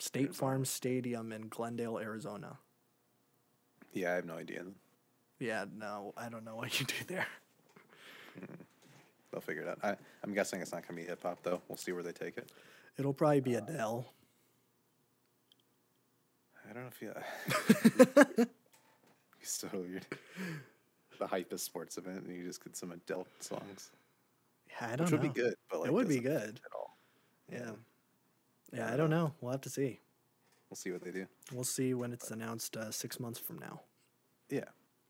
State Arizona. Farm Stadium in Glendale, Arizona. Yeah, I have no idea. Yeah, no, I don't know what you do there. Hmm. They'll figure it out. I, I'm guessing it's not going to be hip hop though. We'll see where they take it. It'll probably be uh, Adele. I don't know if you. He's so weird. The hype is sports event, and you just get some adult songs, Yeah, I don't which know. would be good. But like, it would be good. at all. Yeah. Yeah, I don't know. We'll have to see. We'll see what they do. We'll see when it's announced uh, six months from now. Yeah,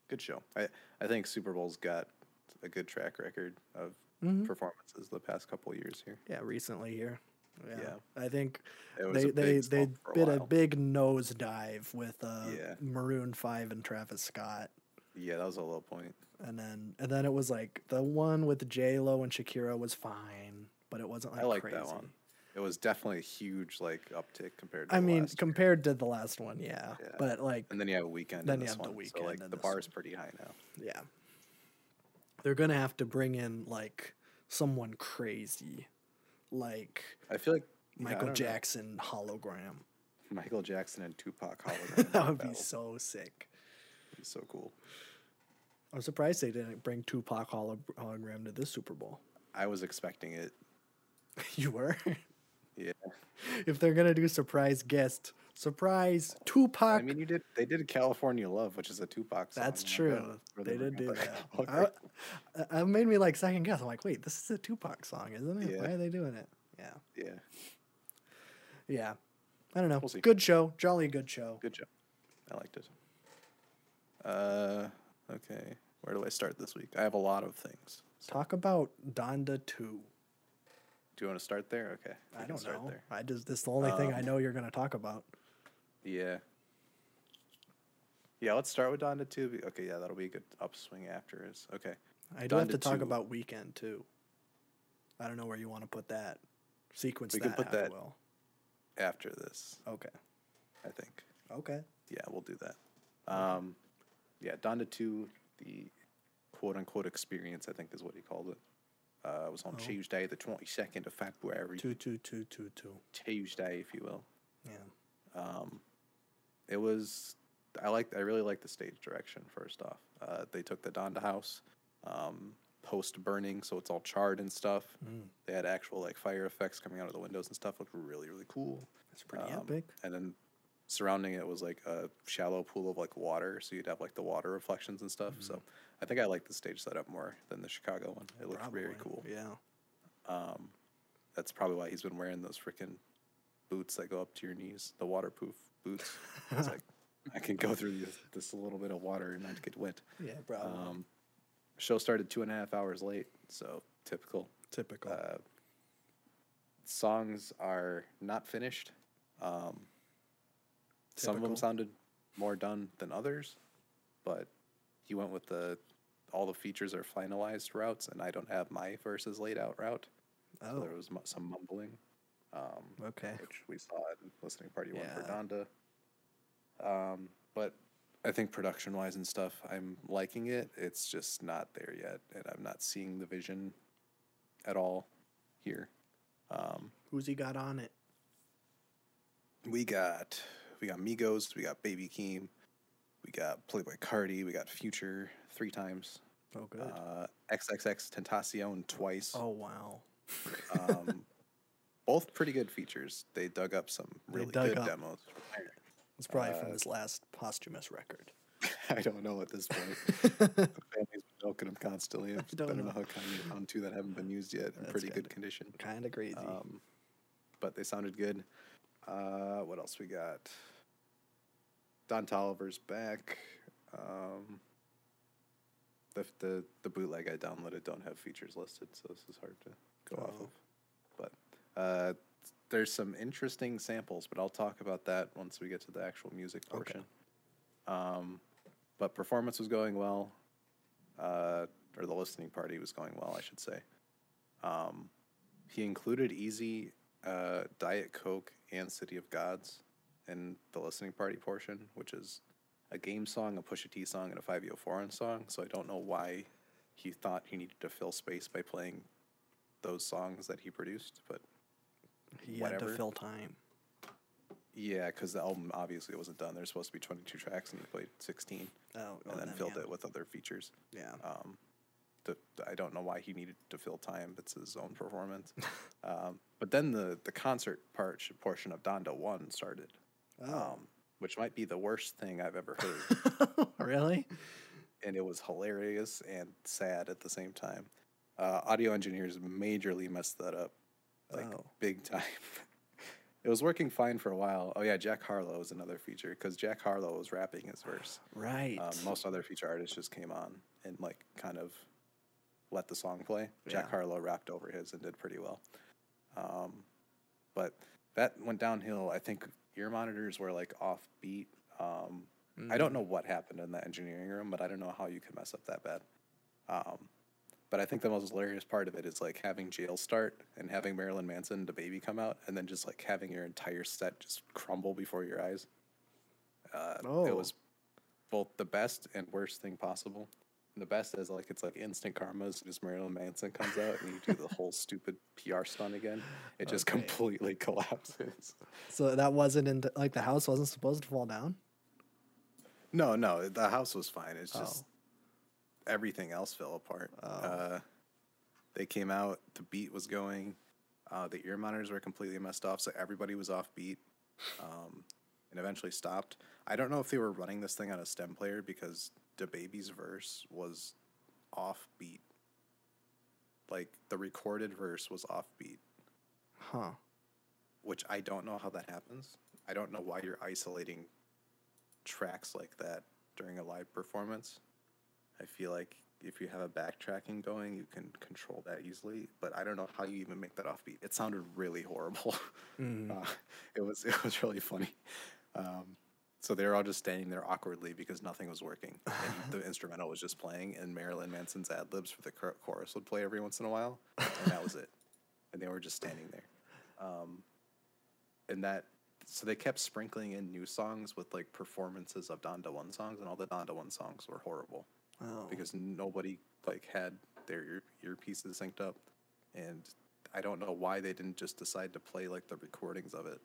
good show. I I think Super Bowl's got a good track record of Mhm. performances the past couple years here. Yeah, recently here. Yeah. Yeah. I think they they they slump a did a big nosedive with uh, Yeah. Maroon Five and Travis Scott, Yeah, that was a low point. and then and then it was like the one with J Lo and Shakira was fine, but it wasn't like I like crazy. that one. It was definitely a huge like uptick compared to. I the mean, last year. compared to the last one, yeah, Yeah. but like and then you have a Weeknd. then you have the one, Weeknd So like the bar is pretty high now. yeah, they're gonna have to bring in like someone crazy, like I feel like Michael know. Jackson hologram. Michael Jackson and Tupac hologram. that would be so sick. Be so cool. I'm surprised they didn't bring Tupac hologram to this Super Bowl. I was expecting it. you were. Yeah. if they're gonna do surprise guest, surprise Tupac. I mean, you did. They did California Love, which is a Tupac song. That's true. They did do that. hologram. I, I made me like second guess. I'm like, wait, this is a Tupac song, isn't it? Yeah. Why are they doing it? Yeah, yeah, yeah. I don't know. We'll see. Good show, jolly good show. good show. I liked it. Uh, okay. Where do I start this week? I have a lot of things. Talk about Donda Two. Do you want to start there? Okay. we I don't start know. There. I just this is the only thing I Um, know you're gonna talk about. Yeah. Yeah, let's start with Donda 2. Okay, yeah, that'll be a good upswing after is. Okay. I do have to talk 2. about Weeknd too. I don't know where you want to put that. Sequence We that. can put that- will. After this, Okay. I think. Okay. Yeah, we'll do that. Um, yeah, Donda 2, the quote unquote experience, I think is what he called it. Uh, it was on Oh. Tuesday, the 22nd of February. Two two two two two. Tuesday, if you will. Yeah. Um, it was I like I really like the stage direction. First off, uh, they took the Donda house um, post burning, so it's all charred and stuff. Mm, They had actual like fire effects coming out of the windows and stuff. Looked really really cool. that's pretty Um, epic. And then surrounding it was like a shallow pool of like water, so you'd have like the water reflections and stuff. So I think I like the stage setup more than the Chicago one. It looked very cool. Yeah. Um, that's probably why he's been wearing those freaking boots that go up to your knees, the waterproof boots. It's like I can go through this, this little bit of water and not get wet. Yeah, probably. Um, show started two and a half hours late, so typical. Typical. Uh, songs are not finished. Um, some of them sounded more done than others, but he went with the all the features are finalized routes, and I don't have my verses laid out route. So oh. there was some mumbling, um, Okay. which we saw in listening party one for Yeah. Donda. Um, but I think production wise and stuff, I'm liking it. It's just not there yet, and I'm not seeing the vision at all here. Um, Who's he got on it? we got we got Migos, we got Baby Keem, we got Playboi Carti, we got Future three times, Oh, good. uh, XXXTentacion twice. oh, wow. Um, both pretty good features. They dug up some really good up- demos. It's probably from uh, his last posthumous record. I don't know at this point. the family's been milking them constantly. I don't don't know. know how Kanye found two that haven't been used yet in That's pretty kinda- good condition. kind of crazy. Um, but they sounded good. Uh, what else we got? Don Toliver's back. Um, the, the the bootleg I downloaded don't have features listed, so this is hard to go off Oh. of. But uh, there's some interesting samples, but I'll talk about that once we get to the actual music portion. Okay. portion. Um, but performance was going well, uh, or the listening party was going well, I should say. Um, he included Eazy, uh, Diet Coke, and City of Gods in the listening party portion, which is a game song, a Pusha T song, and a 504 song. So I don't know why he thought he needed to fill space by playing those songs that he produced, but He had to fill time. yeah, because the album obviously wasn't done. There's supposed to be 22 tracks, and he played 16, Oh, and then filled it with other features. Yeah. Um, the, I don't know why he needed to fill time. It's his own performance. um, but then the the concert part portion of Donda One started, Oh. um, which might be the worst thing I've ever heard. really? and it was hilarious and sad at the same time. Uh, audio engineers majorly messed that up, like Oh. big time. it was working fine for a while. Oh yeah, Jack Harlow is another feature because Jack Harlow was rapping his verse. Right. Um, most other feature artists just came on and like kind of let the song play. Jack Yeah. Harlow rapped over his and did pretty well. Um, but that went downhill. I think ear monitors were like off beat. Um, I Mm. don't know what happened in that engineering room, but I don't know how you could mess up that bad. Um, but I think the most hilarious part of it is like having jail start and having Marilyn Manson, DaBaby, come out, and then just like having your entire set just crumble before your eyes. Uh, Oh. It was both the best and worst thing possible. The best is like it's like instant karma as Marilyn Manson comes out and you do the whole stupid PR stunt again. It just Okay. completely collapses. So that wasn't in like the house wasn't supposed to fall down. No, no, the house was fine. It's just Oh. everything else fell apart. Oh. Uh, they came out, the beat was going, uh, the ear monitors were completely messed off, so everybody was off beat, um, and eventually stopped. I don't know if they were running this thing on a stem player because DaBaby's verse was offbeat. Like the recorded verse was offbeat. Huh. which I don't know how that happens. I don't know why you're isolating tracks like that during a live performance. I feel like if you have a backtracking going, you can control that easily. But I don't know how you even make that offbeat. It sounded really horrible. Mm. Uh, it was it was really funny. Um, so they were all just standing there awkwardly because nothing was working. And the instrumental was just playing, and Marilyn Manson's ad libs for the chorus would play every once in a while, and that was it. And they were just standing there. Um, and that so they kept sprinkling in new songs with like performances of Donda One songs, and all the Donda One songs were horrible Oh. because nobody like had their ear earpieces synced up, and I don't know why they didn't just decide to play like the recordings of it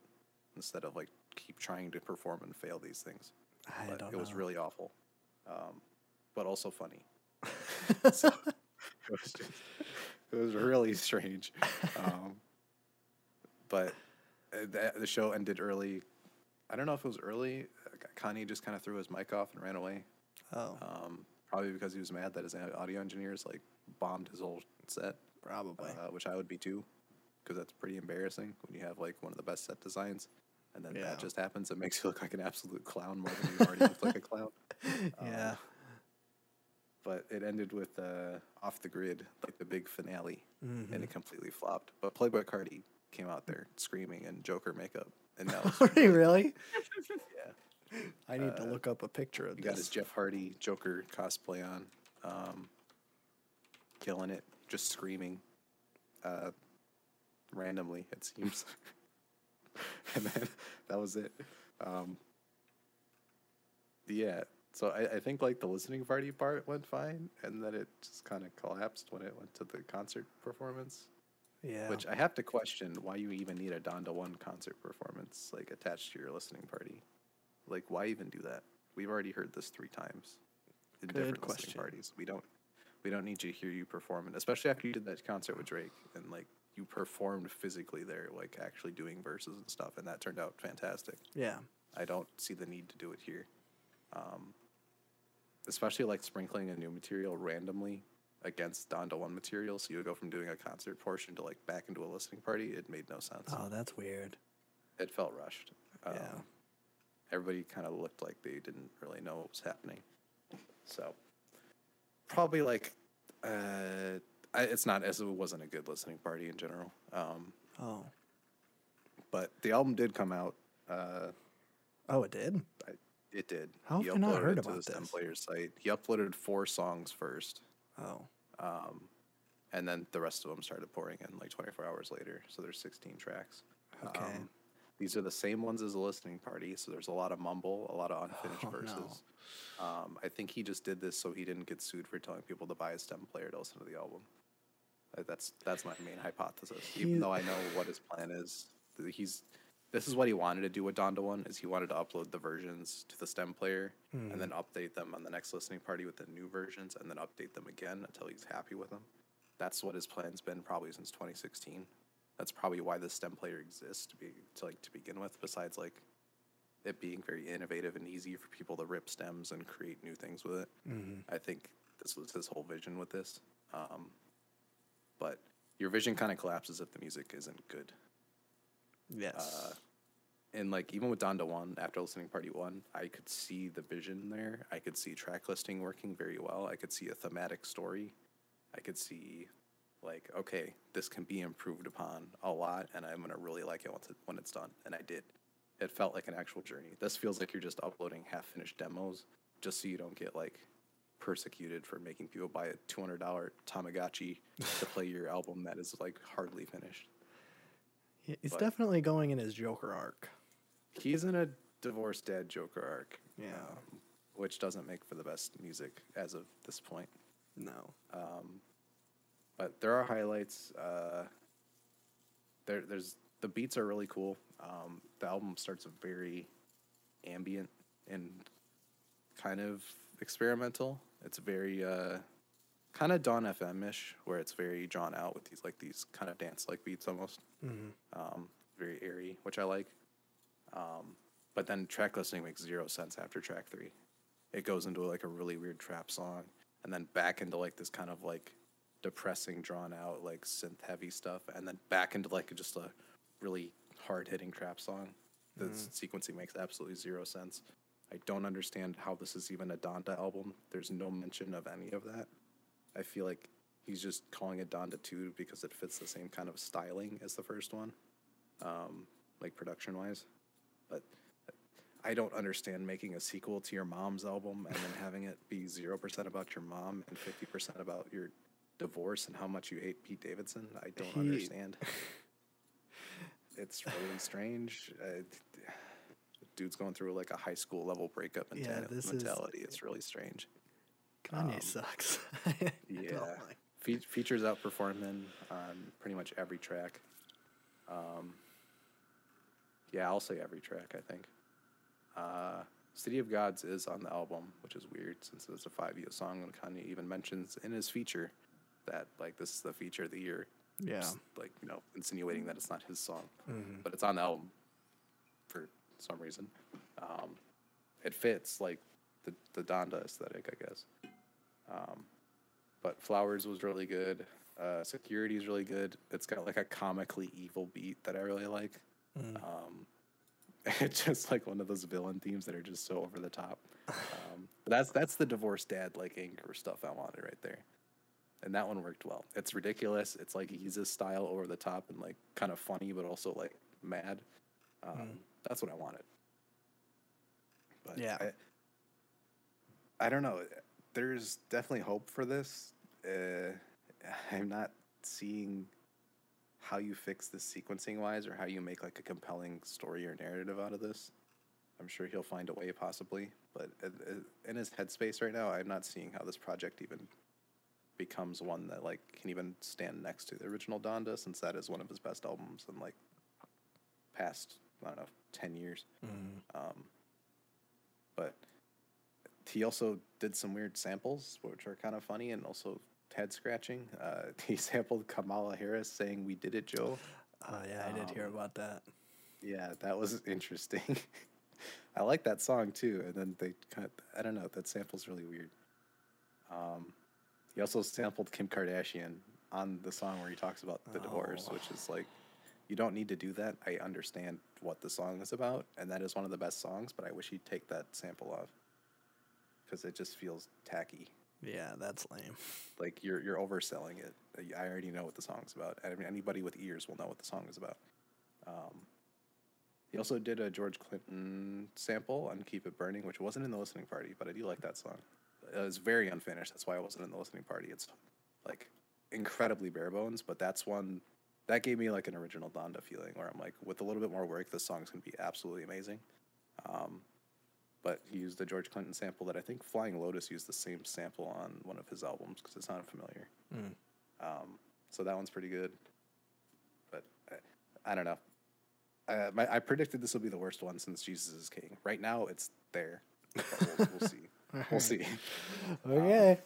instead of like keep trying to perform and fail these things. I But don't it was know. really awful, um, but also funny. so it was just, it was really strange. Um, but uh, the, the show ended early. I don't know if it was early. Kanye just kind of threw his mic off and ran away. oh, Um, probably because he was mad that his audio engineers like bombed his whole set, probably. uh, which I would be too, because that's pretty embarrassing when you have like one of the best set designs, and then Yeah. that just happens. It makes you look like an absolute clown more than you already look like a clown. yeah. Um, but it ended with uh, off the grid, like the big finale, Mhm. and it completely flopped. But Playboi Carti came out there screaming and Joker makeup, and that was you really? yeah. I need to Uh, look up a picture of He got his. Jeff Hardy Joker cosplay on, um, killing it, just screaming, uh, randomly it seems, and then that was it. Um, yeah, so I, I think like the listening party part went fine, and then it just kind of collapsed when it went to the concert performance. Yeah. Which I have to question why you even need a Donda One concert performance like attached to your listening party. Like, why even do that? We've already heard this three times in Good different question. listening parties. We don't, we don't need you to hear you perform it, especially after you did that concert with Drake and like you performed physically there, like actually doing verses and stuff, and that turned out fantastic. yeah. I don't see the need to do it here. Um, especially like sprinkling a new material randomly against Donda One material, so you would go from doing a concert portion to like back into a listening party. It made no sense. Oh, that's weird. It felt rushed. Um, Yeah. everybody kind of looked like they didn't really know what was happening. So probably like uh, I, it's not as it wasn't a good listening party in general. Um, Oh. but the album did come out. Uh, Oh, it did. it did. How he have I not heard it to about the STEM this? player site. He uploaded four songs first, Oh. um, and then the rest of them started pouring in like 24 hours later. So there's 16 tracks. Okay. Um, these are the same ones as the listening party, so there's a lot of mumble, a lot of unfinished Oh, no. verses. Um, I think he just did this so he didn't get sued for telling people to buy a stem player to listen to the album. That's that's my main hypothesis. He- Even though I know what his plan is, he's this is what he wanted to do with Donda One is he wanted to upload the versions to the stem player and then update them on the next listening party with the new versions and then update them again until he's happy with them. That's what his plan's been probably since 2016. That's probably why the stem player exists to be to like to begin with. Besides like it being very innovative and easy for people to rip stems and create new things with it. I think this was his whole vision with this. Um, but your vision kind of collapses if the music isn't good. Yes. Uh, and like even with Donda One, after listening Party One, I could see the vision there. I could see track listing working very well. I could see a thematic story. I could see like okay, this can be improved upon a lot, and I'm gonna really like it once it, when it's done. And I did. It felt like an actual journey. This feels like you're just uploading half finished demos, just so you don't get like persecuted for making people buy a two hundred dollar Tamagotchi to play your album that is like hardly finished. He's but- definitely going in his Joker arc. He's in a divorced dad Joker arc. Yeah. um, which doesn't make for the best music as of this point. No. But there are highlights. Uh, there, there's the beats are really cool. Um, the album starts a very ambient and kind of experimental. It's very uh, kind of Dawn FM ish, where it's very drawn out with these like these kind of dance like beats almost. Um, very airy, which I like. Um, but then track listening makes zero sense after track three. It goes into like a really weird trap song, and then back into like this kind of like depressing, drawn out like synth heavy stuff, and then back into like just a really hard hitting trap song. The sequencing makes absolutely zero sense. I don't understand how this is even a Donda album. There's no mention of any of that. I feel like he's just calling it Donda 2 because it fits the same kind of styling as the first one, um, like production wise. But I don't understand making a sequel to your mom's album and then having it be 0% about your mom and 50% about your divorce and how much you hate Pete Davidson. I don't He- understand. It's really strange. Dude's going through like a high school level breakup Yeah, menta- this is- mentality. It's really strange. Kanye Um, sucks. Yeah. like- Fe- features outperforming on pretty much every track. Um, yeah, I'll say every track, I think. Uh, City of Gods is on the album, which is weird since it's a Fivio song and Kanye even mentions in his feature that like this is the feature of the year. Yeah. Just, like, you know, insinuating that it's not his song. Mhm. But it's on the album for some reason. Um, it fits like the the Donda aesthetic, I guess. Um, but Flowers was really good. Uh, Security is really good. It's got like a comically evil beat that I really like. Mm. Um, it's just like one of those villain themes that are just so over the top. Um, that's that's the divorced dad like anger stuff I wanted right there, and that one worked well. It's ridiculous. It's like he's his style over the top and like kind of funny, but also like mad. Um, That's what I wanted. But Yeah. I, I don't know. There's definitely hope for this. Uh, I'm not seeing how you fix this sequencing wise or how you make like a compelling story or narrative out of this. I'm sure he'll find a way possibly, but uh, uh, in his headspace right now, I'm not seeing how this project even becomes one that like can even stand next to the original Donda since that is one of his best albums in like past I don't know 10 years. Mm. Um, but he also did some weird samples, which are kind of funny and also head scratching. Uh, he sampled Kamala Harris saying, "We did it, Joe." Oh yeah, I did hear Um, about that. Yeah, that was interesting. I like that song too. And then they kind of, I don't know, that sample's really weird. Um, he also sampled Kim Kardashian on the song where he talks about the divorce, Oh. which is like you don't need to do that. I understand what the song is about, and that is one of the best songs. But I wish he'd take that sample off because it just feels tacky. Yeah, that's lame. Like you're you're overselling it. I already know what the song's about. I mean, anybody with ears will know what the song is about. Um, he also did a George Clinton sample on "Keep It Burning," which wasn't in the listening party, but I do like that song. It was very unfinished. That's why I wasn't in the listening party. It's like incredibly bare bones, but that's one that gave me like an original Donda feeling, where I'm like, with a little bit more work, this song's gonna be absolutely amazing. Um, but he used the George Clinton sample that I think Flying Lotus used the same sample on one of his albums because it sounded familiar. Mm. Um, so that one's pretty good. But I, I don't know. Uh, my, I predicted this will be the worst one since Jesus is King. Right now, it's there. We'll, we'll see. We'll see. Okay.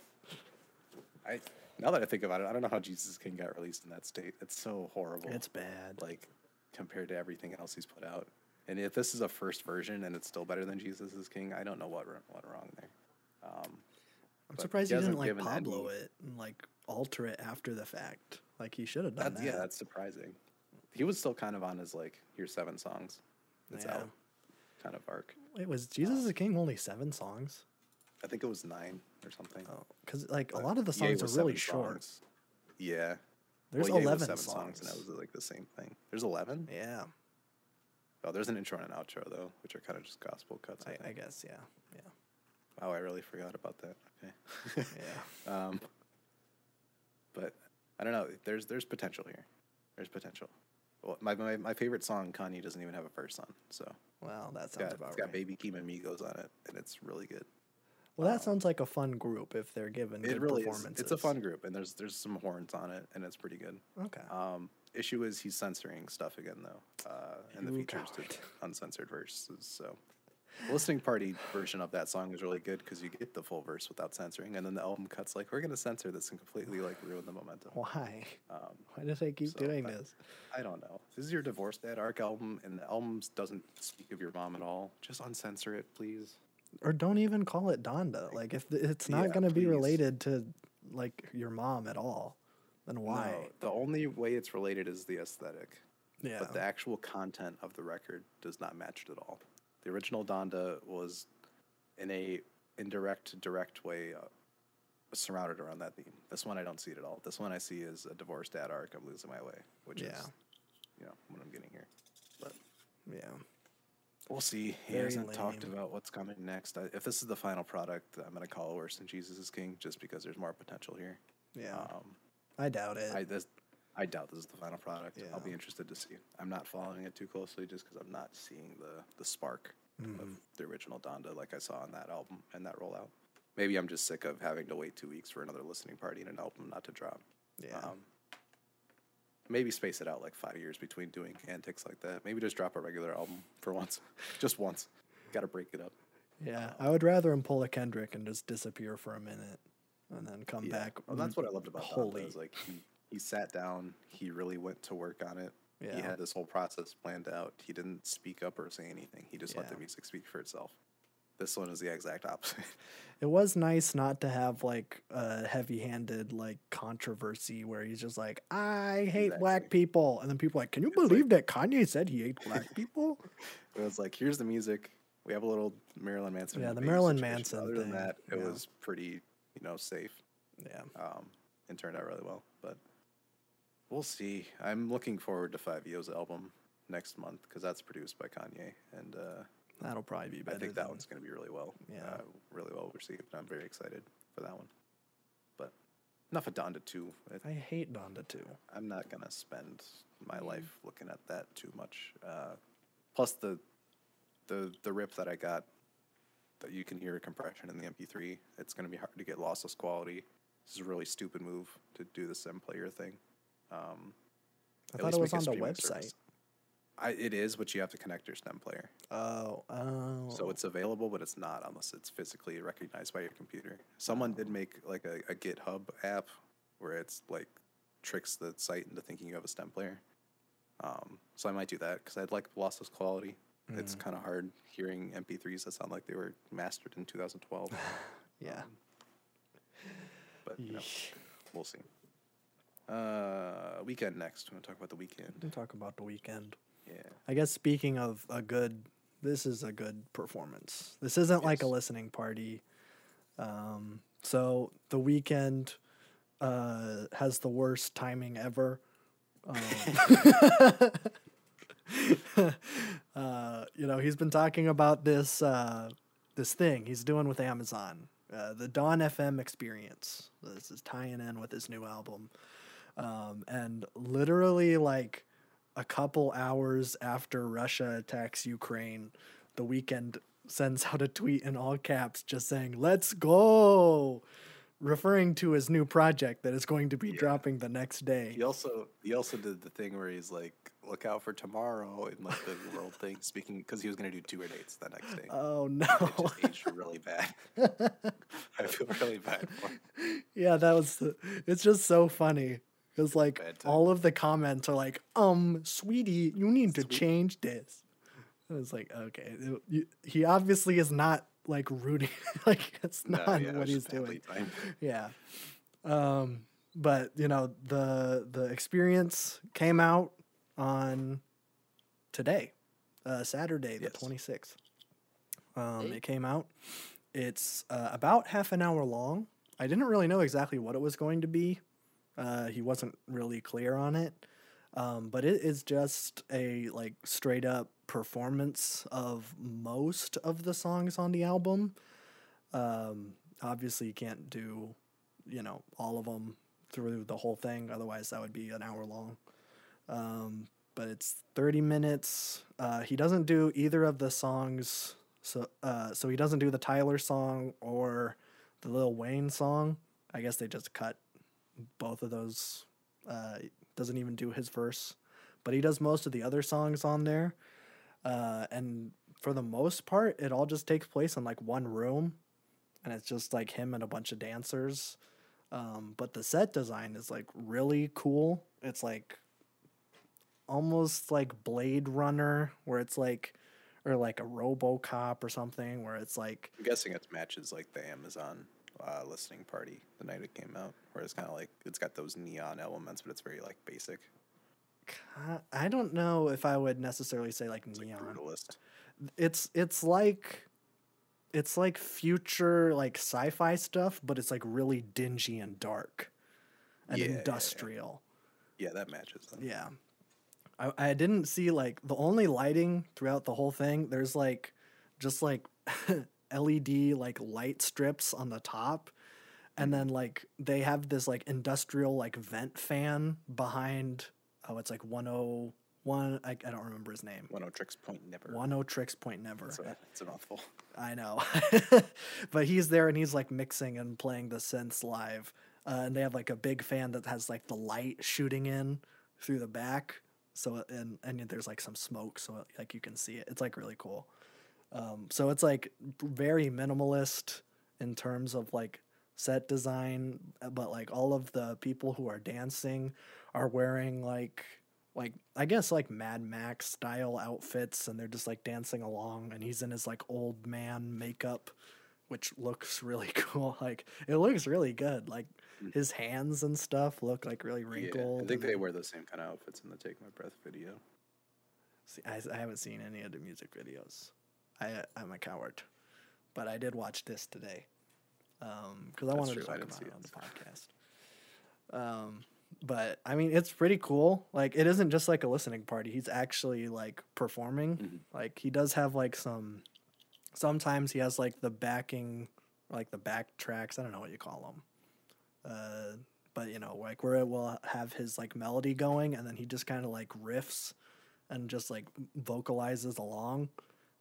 I now that I think about it, I don't know how Jesus King got released in that state. It's so horrible. it's bad. like compared to everything else he's put out. And if this is a first version and it's still better than Jesus is King, I don't know what went wrong there. Um, I'm surprised he he, didn't like Pablo any- it and like alter it after the fact. Like he should have done That's, that. yeah, that's surprising. He was still kind of on his like here's seven songs, it's Yeah. out kind of arc. Wait, was Jesus is the King only seven songs? I think it was nine or something. Oh, because like a lot of the songs are really short. songs. Yeah, There's Well, eleven seven songs. and that was like the same thing. There's eleven. yeah, Oh, there's an intro and an outro though, which are kind of just gospel cuts. I, I, I guess. Yeah, yeah, Oh, I really forgot about that. Okay. yeah. Um, but I don't know. There's there's potential here. There's potential. Well, my, my my favorite song, Kanye doesn't even have a verse on. So Well, that it's sounds got, about it's got. Baby Keem and Migos on it, and it's really good. Well, that sounds like a fun group if they're given good It really is. It's a fun group, and there's there's some horns on it, and it's pretty good. Okay. Um, issue is he's censoring stuff again though, uh, and the You features to uncensored verses. So the listening party version of that song is really good because you get the full verse without censoring, and then the album cuts like we're gonna censor this and completely like ruin the momentum. Why? Um, Why do they keep so doing that- this? I don't know. This is your Divorce Dad Arc album, and the album doesn't speak of your mom at all. Just uncensor it, please. Or don't even call it Donda. Like if it's not Yeah, going to be related to like your mom at all, then why? No, the only way it's related is the aesthetic. yeah. But the actual content of the record does not match it at all. The original Donda was in a indirect, direct way uh, surrounded around that theme. This one I don't see it at all. This one I see is a divorced dad arc. I'm losing my way, which Yeah. is, you know, what I'm getting here. But yeah. We'll see. He Very hasn't talked about what's coming next. I, if this is the final product, I'm gonna call it worse than Jesus is King, just because there's more potential here. Yeah. Um, I doubt it. I this, I doubt this is the final product. I'll be interested to see. I'm not following it too closely just because I'm not seeing the the spark Mm-hmm. of the original Donda like I saw on that album and that rollout. Maybe I'm just sick of having to wait two weeks for another listening party and an album not to drop. yeah. Um, maybe space it out like five years between doing antics like that. Maybe just drop a regular album for once, just once. Got to break it up. yeah. I would rather him pull a Kendrick and just disappear for a minute and then come Yeah. back. Well, that's what I loved about holy. Is like he he sat down. He really went to work on it. Yeah. He had this whole process planned out. He didn't speak up or say anything. He just let the music speak for itself. This one is the exact opposite. It was nice not to have like a heavy-handed like controversy where he's just like, I hate black people, and then people are like, can you like- believe that Kanye said he hates black people? it was like, here's the music. We have a little Marilyn Manson. Yeah, the Marilyn situation. Manson Other than that, it yeah. was pretty, you know, safe. yeah. Um, and turned out really well. But we'll see. I'm looking forward to Fivio's album next month because that's produced by Kanye, and uh, That'll probably be better. I think that than- one's going to be really well. Yeah. uh, really well received. I'm very excited for that one. But enough of Donda two. It- I hate Donda Two. I'm not going to spend my life looking at that too much. Uh, plus the the the rip that I got that you can hear compression in the MP3. It's going to be hard to get lossless quality. This is a really stupid move to do the stem player thing. Um, I thought it was on the website. service. I, it is, but you have to connect your stem player. Oh, oh. So it's available, but it's not unless it's physically recognized by your computer. Someone did make like a, a GitHub app where it's like tricks the site into thinking you have a stem player. Um, so I might do that because I'd like lossless quality. It's Mm. kind of hard hearing MP3s that sound like they were mastered in 2012. yeah. but you know, we'll see. Uh, Weeknd next. We Want to talk about the Weeknd? We'll talk about the Weeknd. Yeah. I guess speaking of a good, this is a good performance. This isn't like a listening party. Um, so the Weeknd uh, has the worst timing ever. Um, uh, you know, he's been talking about this uh, this thing he's doing with Amazon, uh, the Dawn FM experience. This is tying in with his new album, um, and literally like a couple hours after Russia attacks Ukraine, the Weeknd sends out a tweet in all caps just saying, Let's go! Referring to his new project that is going to be Yeah. dropping the next day. He also he also did the thing where he's like, "Look out for tomorrow" in like the world thing, speaking because he was gonna do tour dates the next day. Oh no. it just aged really bad. I feel really bad for him. yeah, that was the, it's just so funny. Because like all of the comments are like, um, sweetie, you need to change this. And it's like, okay. it- you- he obviously is not like rooting like it's No, not yeah, what he's doing. yeah um but you know the the experience came out on today uh saturday the Yes. 26th um Hey. it came out it's uh, about half an hour long i didn't really know exactly what it was going to be uh he wasn't really clear on it um but it is just a like straight up performance of most of the songs on the album um, obviously, you can't do, you know, all of them through the whole thing. Otherwise, that would be an hour long. Um, but it's 30 minutes. Uh, he doesn't do either of the songs. So, uh, so he doesn't do the Tyler song or the Lil Wayne song. I guess they just cut both of those. Uh, doesn't even do his verse, but he does most of the other songs on there. Uh, and for the most part, it all just takes place in like one room, and it's just like him and a bunch of dancers. Um, but the set design is like really cool. It's like almost like Blade Runner, where it's like, or like a RoboCop or something, where it's like I'm guessing it matches like the Amazon uh, listening party the night it came out, where it's kind of like it's got those neon elements, but it's very like basic. I don't know if I would necessarily say like It's like neon. brutalist. it's it's like it's like future like sci-fi stuff but it's like really dingy and dark and Yeah, yeah, yeah. industrial Yeah, that matches. Them. yeah I, I didn't see like the only lighting throughout the whole thing there's like just like led like light strips on the top and then like they have this like industrial like vent fan behind oh it's like 101 i, I don't remember his name Oneohtrix Point Never. 10 tricks point never It's a, it's a mouthful. I know. but he's there and he's like mixing and playing the synths live. Uh, and they have like a big fan that has like the light shooting in through the back. So and and there's like some smoke, so like you can see it. It's like really cool. Um, so it's like very minimalist in terms of like set design, but like all of the people who are dancing are wearing like like I guess like Mad Max style outfits and they're just like dancing along and he's in his like old man makeup which looks really cool. Like it looks really good. Like Mm. his hands and stuff look like really Yeah, wrinkled. I think they wear the same kind of outfits in the Take My Breath video. See, I, I haven't seen any of the music videos. I I'm a coward, but I did watch this today because I That's wanted true, to talk about it on the podcast. Um, but I mean, it's pretty cool. Like, it isn't just like a listening party. He's actually like performing. Mhm. Like, he does have like some. Sometimes he has like the backing, like the back tracks. I don't know what you call them. Uh, but you know, like where it will have his like melody going, and then he just kind of like riffs and just like vocalizes along,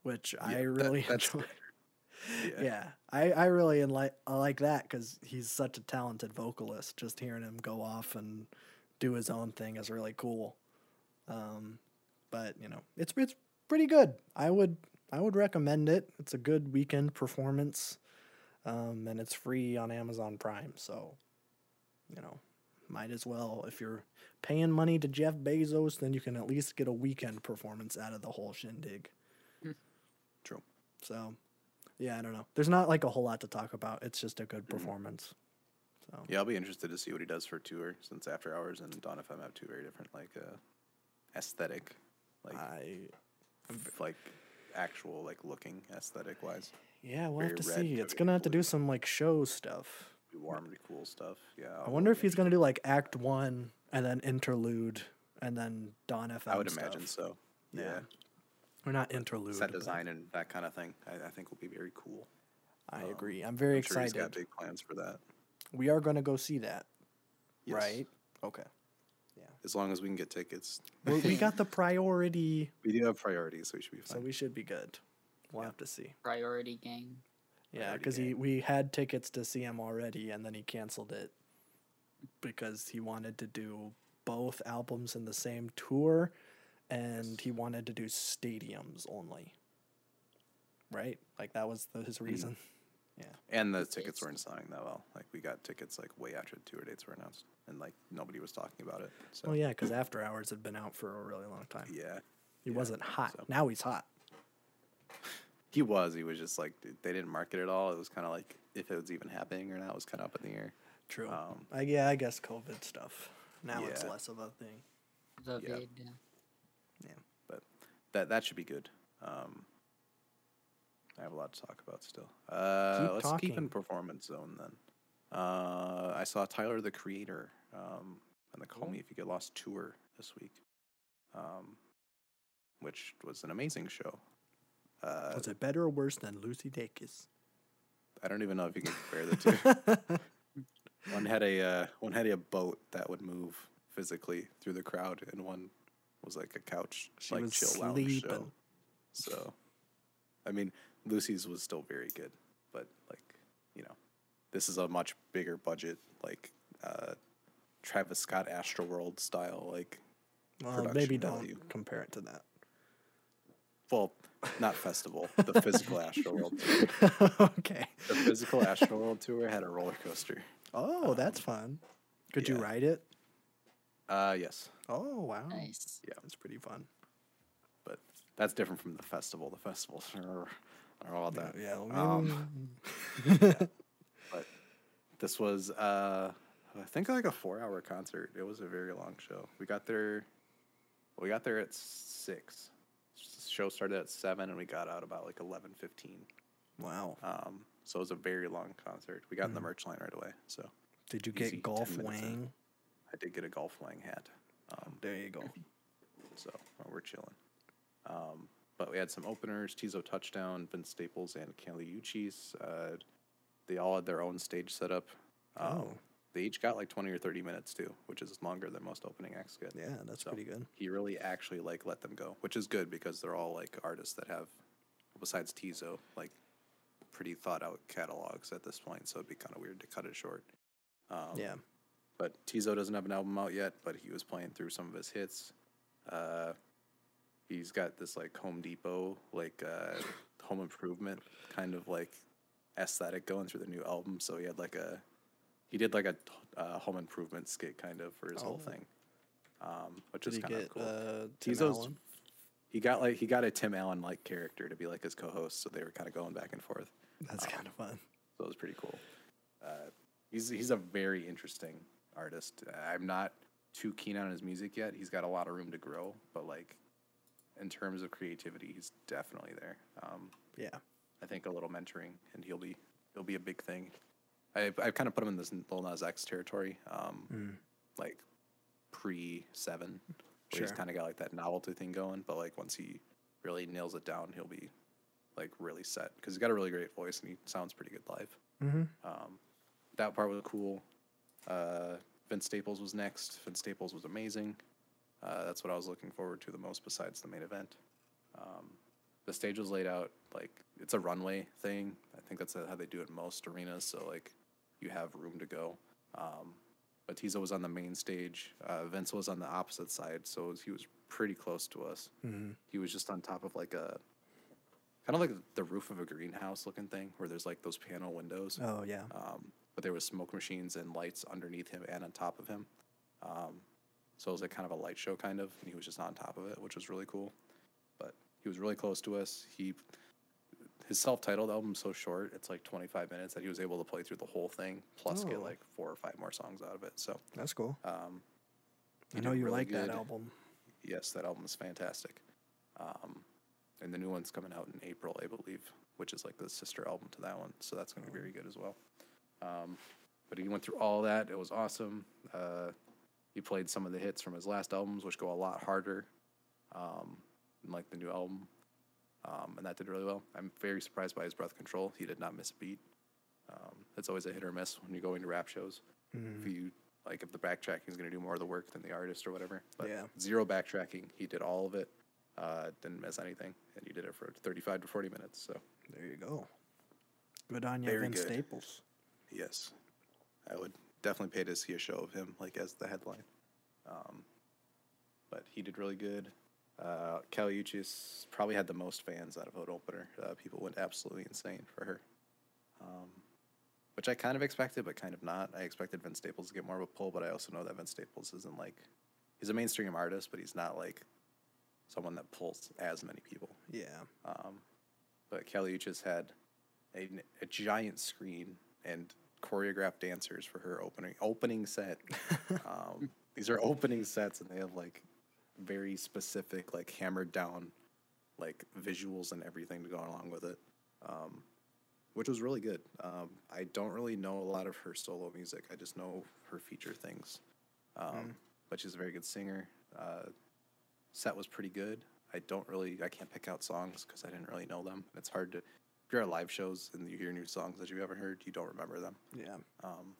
which I Yeah, that- really that's enjoy. Yeah. Yeah, I, I really like I like that because he's such a talented vocalist. Just hearing him go off and do his own thing is really cool. Um, but you know, it's it's pretty good. I would I would recommend it. It's a good Weeknd performance, um, and it's free on Amazon Prime. So, you know, might as well if you're paying money to Jeff Bezos, then you can at least get a Weeknd performance out of the whole shindig. True. So, yeah, I don't know. There's not like a whole lot to talk about. It's just a good Mhm. performance. So Yeah, I'll be interested to see what he does for tour since After Hours and Dawn FM have two very different like uh, aesthetic, like I f- like actual like looking aesthetic wise. yeah, we'll have to red, see. It's gonna have to do some like show stuff. Warm, and cool stuff. Yeah, I I'll wonder if he's gonna do like Act One and then interlude and then Dawn FM. I would imagine so. Yeah. Yeah, Or not interlude. set but design and that kind of thing. I, I think will be very cool. I um, agree. I'm very I'm sure he's excited. got big plans for that. we are gonna go see that, Yes. right? Okay. Yeah. As long as we can get tickets. Well, we got the priority, We do have priorities, so we should be fine. so we should be good. We'll have to see. Priority gang. Yeah, because he we had tickets to see him already, and then he canceled it because he wanted to do both albums in the same tour, and he wanted to do stadiums only. Right, like that was the, his reason. Yeah. And the tickets weren't selling that well. Like we got tickets like way after the tour dates were announced, and like nobody was talking about it. So Well, yeah, because After Hours had been out for a really long time. yeah, he yeah, wasn't hot. so- Now he's hot. he was. He was just like they didn't market it all. It was kind of like if it was even happening or not was kind of up in the air. True. Um, I, yeah, I guess COVID stuff. Now it's less of a thing. The Yeah. vid. yeah. But that that should be good. Um, I have a lot to talk about still. Uh, Keep let's keep in performance zone then. Uh, I saw Tyler the Creator um, on the Call Me If You Get Lost tour this week, um, which was an amazing show. Uh, Was it better or worse than Lucy Dacus? I don't even know if you can compare the two. one had a uh, one had a boat that would move physically through the crowd, and one was like a couch, She like chill lounge show. So, I mean, Lucy's was still very good, but like you know, this is a much bigger budget, like uh, Travis Scott Astroworld style, like Well, maybe production don't value. compare it to that. well, not festival, the physical Astroworld tour. okay. The physical Astroworld tour had a roller coaster. Oh, that's fun. Could you ride it? Uh, yes. Oh, wow. Nice. Yeah. it's pretty fun. but that's different from the festival. The festivals are, are all that. Yeah. Um, mm. but this was, uh, I think like a four-hour concert. It was a very long show. We got there, we got there at six. The show started at seven, and we got out about like eleven fifteen. wow. Um, so it was a very long concert. We got in the merch line right away. So Did you easy get golf 10 minutes wang? I did get a golf hat. Um, There you go. so uh, we're chilling. Um, but we had some openers: Teezo Touchdown, Vince Staples, and Kali Uchis. Uh, they all had their own stage setup. Um, Oh. They each got like twenty or thirty minutes too, which is longer than most opening acts get. Yeah, that's So pretty good. He really actually like let them go, which is good because they're all like artists that have, besides Tizo, like pretty thought out catalogs at this point. So it'd be kind of weird to cut it short. Um, yeah. But Teezo doesn't have an album out yet, but he was playing through some of his hits. Uh, he's got this like Home Depot, like uh, home improvement kind of like aesthetic going through the new album. So he had like a, he did like a uh, home improvement skit kind of for his whole Oh. thing, um, which Did is kind of cool. uh, Teezo's he got like he got a Tim Allen like character to be like his co-host, so they were kind of going back and forth. That's um, kind of fun. So it was pretty cool. Uh, he's he's a very interesting artist. I'm not too keen on his music yet. He's got a lot of room to grow, but like in terms of creativity, he's definitely there. Um, Yeah. I think a little mentoring, and he'll be he'll be a big thing. I I kind of put him in this Lil Nas X territory, um, Mm. like pre seven, where he's kind of got like that novelty thing going. But like once he really nails it down, he'll be like really set because he's got a really great voice and he sounds pretty good live. Mm-hmm. Um, that part was cool. Uh, Vince Staples was next. Vince Staples was amazing. Uh, that's what I was looking forward to the most, besides the main event. Um, the stage was laid out like it's a runway thing. I think that's how they do it in most arenas. So like you have room to go. Um, Teezo was on the main stage. Uh, Vince was on the opposite side, so was- he was pretty close to us. Mm-hmm. He was just on top of like a kind of like the roof of a greenhouse looking thing, where there's like those panel windows. Oh yeah. Um, but there was smoke machines and lights underneath him and on top of him. Um, so it was like kind of a light show, kind of, and he was just on top of it, which was really cool. But he was really close to us. He, his self-titled album's so short; it's like 25 minutes that he was able to play through the whole thing, plus get Oh. like four or five more songs out of it. So, That's cool. um, I know you really like that album. Yes, that album is fantastic. Um, and the new one's coming out in April, I believe, which is like the sister album to that one. So that's going to be very good as well. Um, but he went through all that. It was awesome. Uh, he played some of the hits from his last albums, which go a lot harder um, than like the new album. Um, and that did really well. I'm very surprised by his breath control. He did not miss a beat. Um, it's always a hit or miss when you go into rap shows. Mm-hmm. If you like, if the backtracking is going to do more of the work than the artist or whatever. But Yeah. zero backtracking. He did all of it. Uh, didn't miss anything, and he did it for 35 to 40 minutes. So There you go. Good on you, Vince. Staples. Yes, I would definitely pay to see a show of him like as the headline. Um, but he did really good. Uh, Kali Uchis probably had the most fans out of an opener. Uh, people went absolutely insane for her, um, which I kind of expected, but kind of not. I expected Vince Staples to get more of a pull, but I also know that Vince Staples isn't like he's a mainstream artist, but he's not like someone that pulls as many people. Yeah. Um, but Kali Uchis had a, a giant screen and choreographed dancers for her opening opening set. um, these are opening sets, and they have like very specific, like hammered down, like visuals and everything to go along with it, um, which was really good. Um, I don't really know a lot of her solo music. I just know her feature things. Um, But she's a very good singer. Uh, set was pretty good. I don't really, I can't pick out songs because I didn't really know them. It's hard to, you're at live shows and you hear new songs that you haven't heard, you don't remember them. Yeah. Um,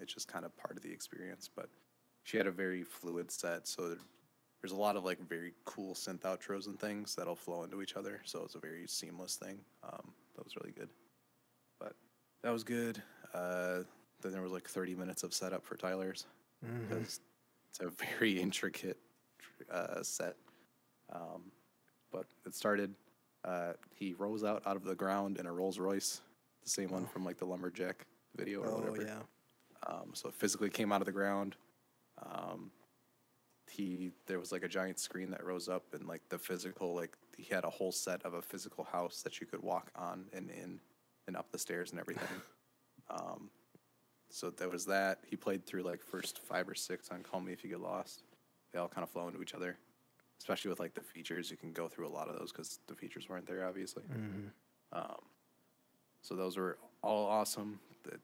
it's just kind of part of the experience. But she had a very fluid set, so there's a lot of like very cool synth outros and things that'll flow into each other. So it's a very seamless thing. Um, that was really good. But that was good. Uh, then there was like 30 minutes of setup for Tyler's because it's a very intricate uh, set. Um, but it started. Uh, he rose out out of the ground in a Rolls Royce, the same one from like the lumberjack video or Oh, whatever. yeah. Um, so it physically came out of the ground. Um, he there was like a giant screen that rose up and like the physical like he had a whole set of a physical house that you could walk on and in and up the stairs and everything. um, so there was that. He played through like first five or six on Call Me If You Get Lost. They all kind of flow into each other, especially with like the features. You can go through a lot of those because the features weren't there, obviously. Mhm. Um, so those were all awesome. The,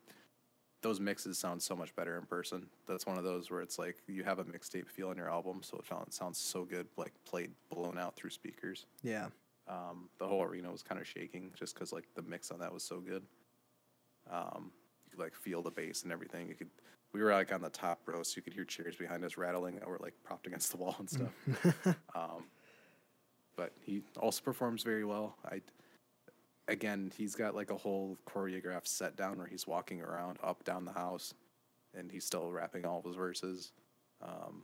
those mixes sound so much better in person. That's one of those where it's like you have a mixtape feel in your album, so it sounds, sounds so good, like played blown out through speakers. Yeah. Um, the whole arena was kind of shaking just because like the mix on that was so good. Um, like feel the bass and everything. You could. We were like on the top row, so you could hear chairs behind us rattling that were like propped against the wall and stuff. um, but he also performs very well. I again, he's got like a whole choreographed set down where he's walking around up down the house, and he's still rapping all of his verses. Um,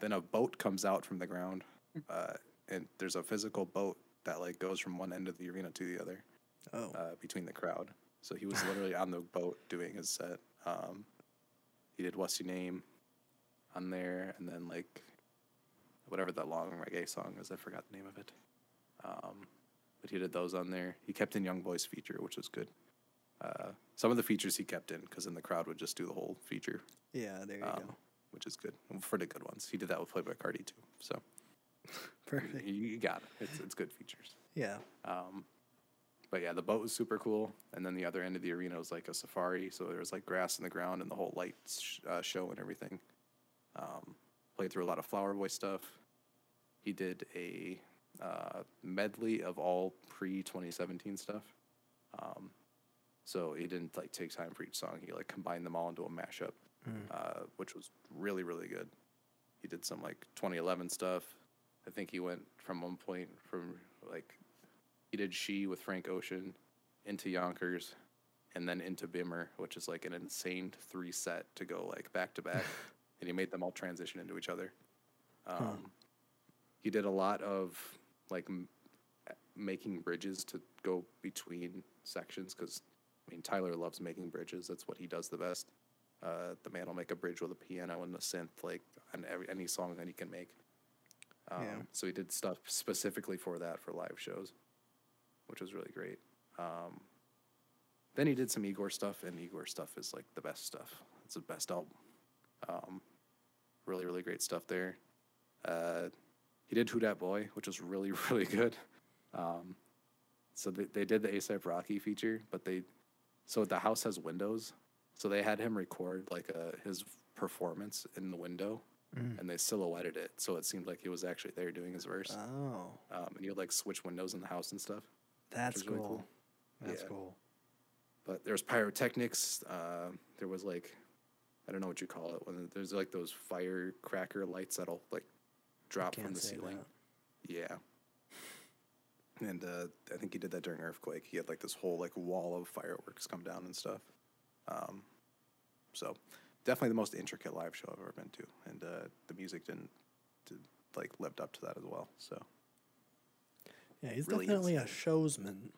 then a boat comes out from the ground, uh, and there's a physical boat that like goes from one end of the arena to the other Oh. uh, between the crowd. So he was literally on the boat doing his set. Um, he did "What's Your Name" on there, and then like whatever that long reggae song is. I forgot the name of it. Um, but he did those on there. He kept in YoungBoy's feature, which was good. Uh, some of the features he kept in because then the crowd would just do the whole feature, yeah, there you um, go. which is good for the good ones. He did that with Playboi Carti too. So Perfect. you, you got it. It's it's good features. Yeah. Um, but yeah, the boat was super cool, and then the other end of the arena was like a safari, so there was like grass in the ground and the whole lights sh- uh, show and everything. Um, played through a lot of Flower Boy stuff. He did a uh, medley of all pre 2017 stuff. Um, so he didn't like take time for each song. He like combined them all into a mashup, uh, which was really really good. He did some like 2011 stuff. I think he went from one point from like did She with Frank Ocean into Yonkers and then into Bimmer, which is like an insane three set to go like back to back. and he made them all transition into each other. Um, He did a lot of like m- making bridges to go between sections because I mean Tyler loves making bridges. That's what he does the best. Uh, the man will make a bridge with a piano and a synth, like on every any song that he can make. Um, Yeah. So he did stuff specifically for that for live shows, which was really great. Um, then he did some Igor stuff, and Igor stuff is like the best stuff. It's the best album. Um, really, really great stuff there. Uh, he did Who Dat Boy, which was really, really good. Um, so they, they did the ASAP Rocky feature, but they so the house has windows, so they had him record like a, his performance in the window, Mm. and they silhouetted it, so it seemed like he was actually there doing his verse. Oh, Um, and he would like switch windows in the house and stuff. That's is really cool. cool. That's Yeah. cool. But there was pyrotechnics. Uh, there was like, I don't know what you call it when there's like those firecracker lights that'll like drop from the ceiling. that. Yeah. And uh, I think he did that during EARFQUAKE. He had like this whole like wall of fireworks come down and stuff. Um, so definitely the most intricate live show I've ever been to, and uh, the music didn't did, like lived up to that as well. So Yeah, he's Really definitely a showsman.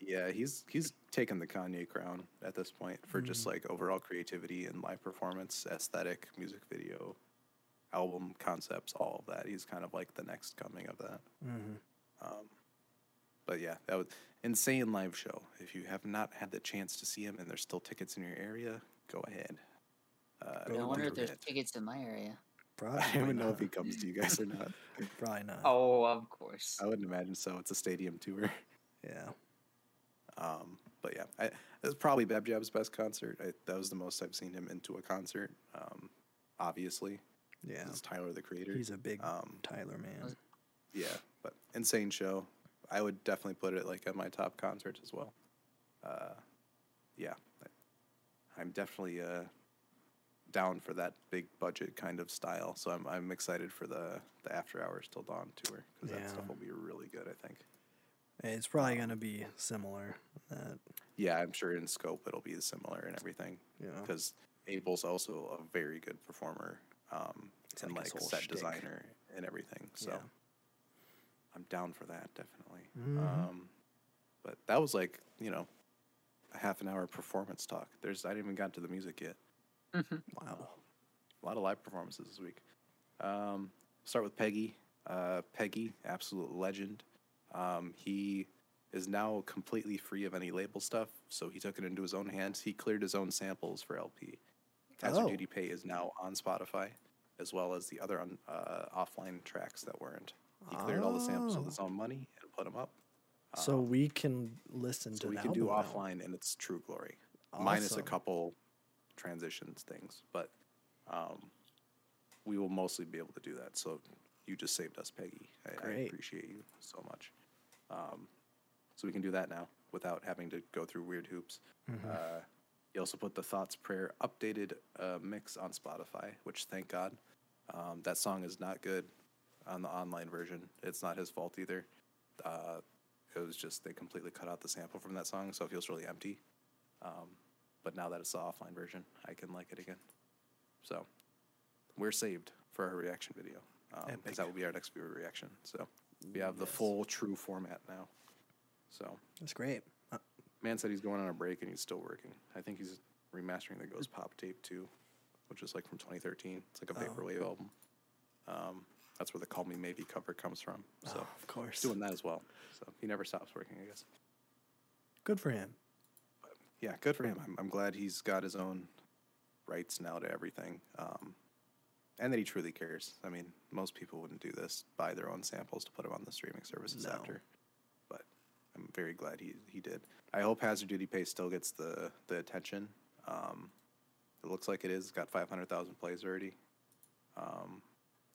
yeah, he's he's taken the Kanye crown at this point for just like overall creativity and live performance, aesthetic, music video, album concepts, all of that. He's kind of like the next coming of that. hmm Um, but yeah, that was insane live show. If you have not had the chance to see him and there's still tickets in your area, go ahead. Uh, Go I wonder if there's it. tickets in my area. Probably I don't even know if he comes to you guys or not. Probably not. Oh, of course. I wouldn't imagine so. It's a stadium tour. Yeah. Um, but yeah, I, it was probably Beb Jab's best concert. I, that was the most I've seen him into a concert. Um, obviously, Yeah. it's Tyler the Creator. He's a big um, Tyler man. Yeah, but insane show. I would definitely put it like at my top concerts as well. Uh, yeah, I- I'm definitely uh, down for that big budget kind of style. So I'm I'm excited for the the After Hours Till Dawn tour because that stuff will be really good. I think. It's probably gonna be similar. That Yeah, I'm sure in scope it'll be similar and everything. know. because Abel's also a very good performer um, and like like, set shtick. designer and everything. So Yeah. I'm down for that definitely. Mhm. Um, but that was like you know a half an hour performance talk. There's I didn't even got to the music yet. Wow. A lot of live performances this week. Um, start with Peggy. Uh, Peggy, absolute legend. Um, he is now completely free of any label stuff, so he took it into his own hands. He cleared his own samples for LP. Hazard Oh. Duty Pay is now on Spotify, as well as the other un, uh, offline tracks that weren't. He cleared all the samples with Oh. his own money and put them up. So we can listen So to we can do now. offline in its true glory, minus a couple transitions things. But um, we will mostly be able to do that. So you just saved us, Peggy. I, I appreciate you so much. Um, so we can do that now without having to go through weird hoops. Mm-hmm. Uh, he also put the Thoughts Prayer updated uh, mix on Spotify, which thank God. Um, that song is not good on the online version. It's not his fault either. Uh, it was just they completely cut out the sample from that song, so it feels really empty. Um, but now that it's the offline version, I can like it again. So we're saved for our reaction video because Epic. that will be our next viewer reaction. So we have the full true format now. So That's great. Uh, man said he's going on a break and he's still working. I think he's remastering the Ghost Pop tape too, which is like from 2013. It's like a Oh. vaporwave album. Um, that's where the "Call Me Maybe" cover comes from. So oh, of course. he's doing that as well. So he never stops working, I guess. Good for him. Yeah, good for him. I'm, I'm glad he's got his own rights now to everything, um, and that he truly cares. I mean, most people wouldn't do this, buy their own samples to put them on the streaming services No. after. But I'm very glad he he did. I hope Hazard Duty Pay still gets the the attention. Um, it looks like it is. It's got 500,000 plays already.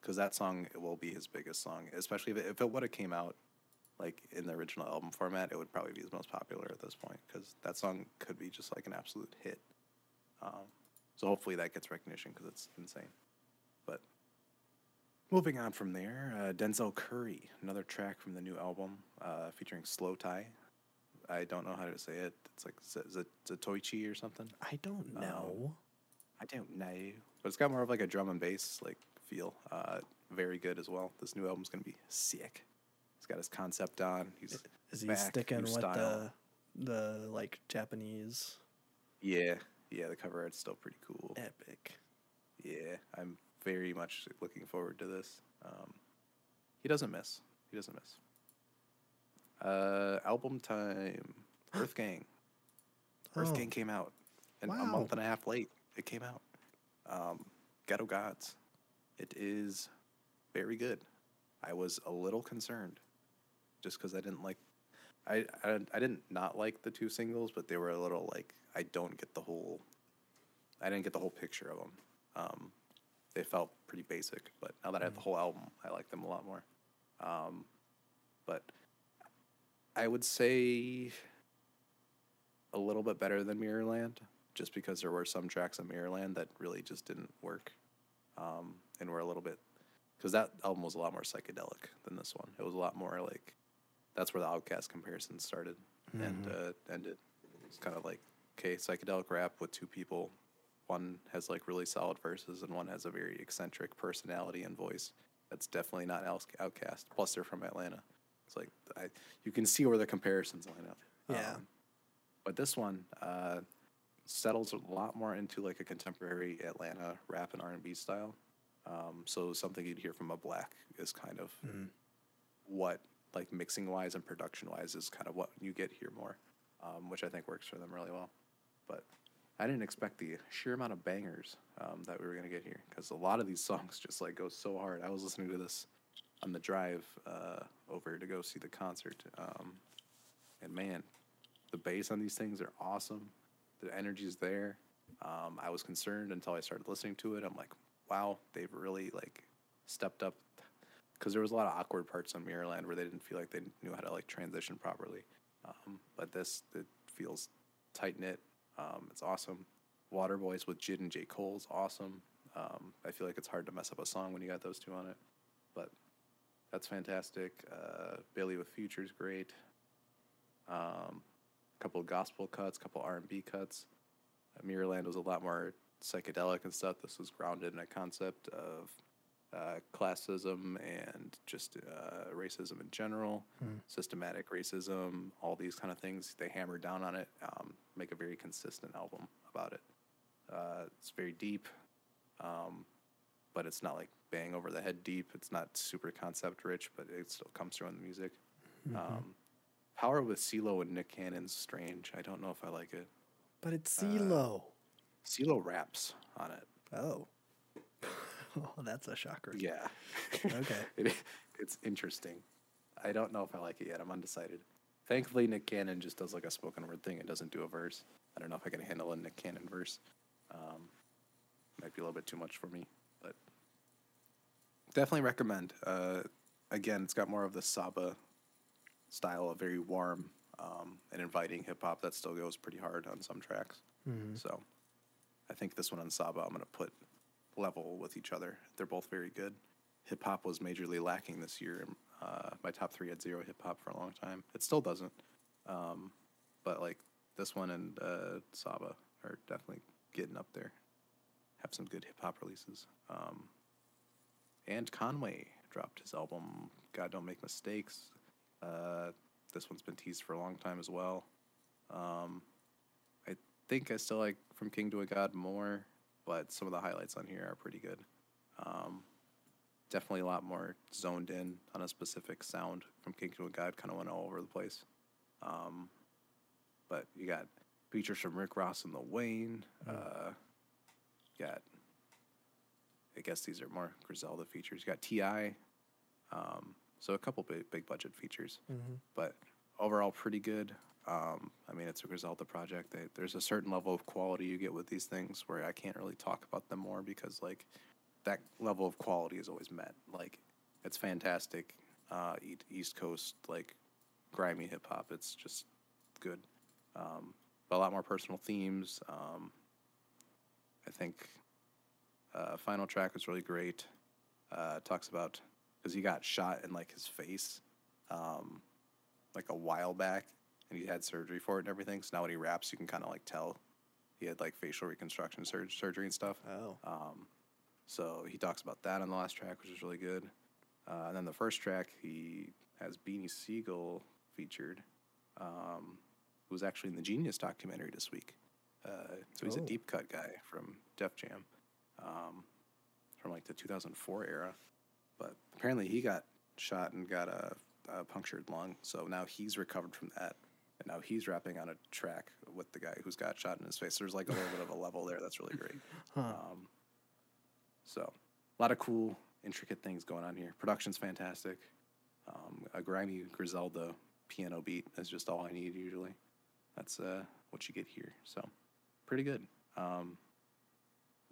Because that song will be his biggest song, especially if it, if it would have came out like in the original album format, it would probably be his most popular at this point because that song could be just like an absolute hit. Um, so hopefully that gets recognition because it's insane. But moving on from there, uh, Denzel Curry, another track from the new album uh, featuring Slowthai. I don't know how to say it. It's like Z- Zatoichi or something. I don't know. I don't know, but it's got more of like a drum and bass like feel. Uh, very good as well. This new album's gonna be sick. He's got his concept on. He's Is he back, sticking with style. the the like Japanese Yeah, yeah. The cover art's still pretty cool. epic? Yeah, I'm very much looking forward to this. Um, he doesn't miss. He doesn't miss. Uh, album time. Earth Gang. Earth Oh. Gang came out, and a month and a half late, it came out. Um, Ghetto Gods. It is very good. I was a little concerned, just because I didn't like. I, I I didn't not like the two singles, but they were a little like I don't get the whole. I didn't get the whole picture of them. Um, they felt pretty basic, but now that I have the whole album, I like them a lot more. Um, but I would say a little bit better than Mirrorland, just because there were some tracks on Mirrorland that really just didn't work, um, and were a little bit because that album was a lot more psychedelic than this one. It was a lot more like that's where the OutKast comparison started and uh, ended. It's kind of like okay, psychedelic rap with two people. One has like really solid verses, and one has a very eccentric personality and voice. That's definitely not OutKast. Plus, they're from Atlanta. It's like I, you can see where the comparisons line up. Yeah. Um, but this one uh, settles a lot more into like a contemporary Atlanta rap and R and B style. Um, so something you'd hear from a Black is kind of what like mixing wise and production wise is kind of what you get here more, um, which I think works for them really well. But I didn't expect the sheer amount of bangers um, that we were gonna get here because a lot of these songs just like go so hard. I was listening to this on the drive uh, over to go see the concert, um, and man, the bass on these things are awesome. The energy's there. Um, I was concerned until I started listening to it. I'm like, wow, they've really like stepped up because there was a lot of awkward parts on Mirrorland where they didn't feel like they knew how to like transition properly. Um, but this it feels tight knit. Um, it's awesome. Water Boys with Jid and J Cole's awesome. Um, I feel like it's hard to mess up a song when you got those two on it, but that's fantastic. Uh, Bailey with Future's great. Um, a couple of gospel cuts, couple R and B cuts. Uh, Mirrorland was a lot more psychedelic and stuff. This was grounded in a concept of uh, classism and just uh, racism in general, systematic racism, all these kind of things. They hammer down on it, um, make a very consistent album about it. Uh, it's very deep, um, but it's not like bang over the head deep. It's not super concept rich, but it still comes through in the music. Um, Power with CeeLo and Nick Cannon's strange. I don't know if I like it. But it's Uh, CeeLo. CeeLo raps on it. oh. oh, that's a shocker. Yeah. Okay. it, it's interesting. I don't know if I like it yet. I'm undecided. Thankfully, Nick Cannon just does like a spoken word thing and doesn't do a verse. I don't know if I can handle a Nick Cannon verse. Um, might be a little bit too much for me, but definitely recommend. Uh, again, it's got more of the Saba style, a very warm um, and inviting hip hop that still goes pretty hard on some tracks. So I think this one on Saba, I'm going to put level with each other. They're both very good. Hip hop was majorly lacking this year. Uh, my top three had zero hip hop for a long time. It still doesn't. Um, but like this one and uh, Saba are definitely getting up there. Have some good hip hop releases. Um, and Conway dropped his album God Don't Make Mistakes. Uh, this one's been teased for a long time as well. Um, I think I still like From King to a God more, but some of the highlights on here are pretty good. Um, definitely a lot more zoned in on a specific sound. From King to a God kind of went all over the place. Um, but you got features from Rick Ross and the Wayne. Uh, got, I guess these are more Griselda features. You got Ti. Um, so a couple big big budget features, but overall pretty good. Um, I mean, it's a Griselda project. They, there's a certain level of quality you get with these things where I can't really talk about them more because like that level of quality is always met. Like it's fantastic. Uh, East Coast like grimy hip hop. It's just good. Um, but a lot more personal themes. Um, I think uh, final track was really great. Uh, talks about because he got shot in like his face, um, like a while back, and he had surgery for it and everything. So now when he raps, you can kind of like tell he had like facial reconstruction sur- surgery and stuff. Oh. Um, so he talks about that on the last track, which is really good. Uh, and then the first track, he has Beanie Sigel featured, um, who was actually in the Genius documentary this week. Uh, so he's a Oh. deep cut guy from Def Jam, um, from like the 2004 era. But apparently he got shot and got a, a punctured lung. So now he's recovered from that And now he's rapping on a track with the guy who's got shot in his face. There's like a little bit of a level there that's really great. Huh. Um, so a lot of cool, intricate things going on here. Production's fantastic. Um, a grimy Griselda piano beat is just all I need usually. That's uh, what you get here. So pretty good. Um,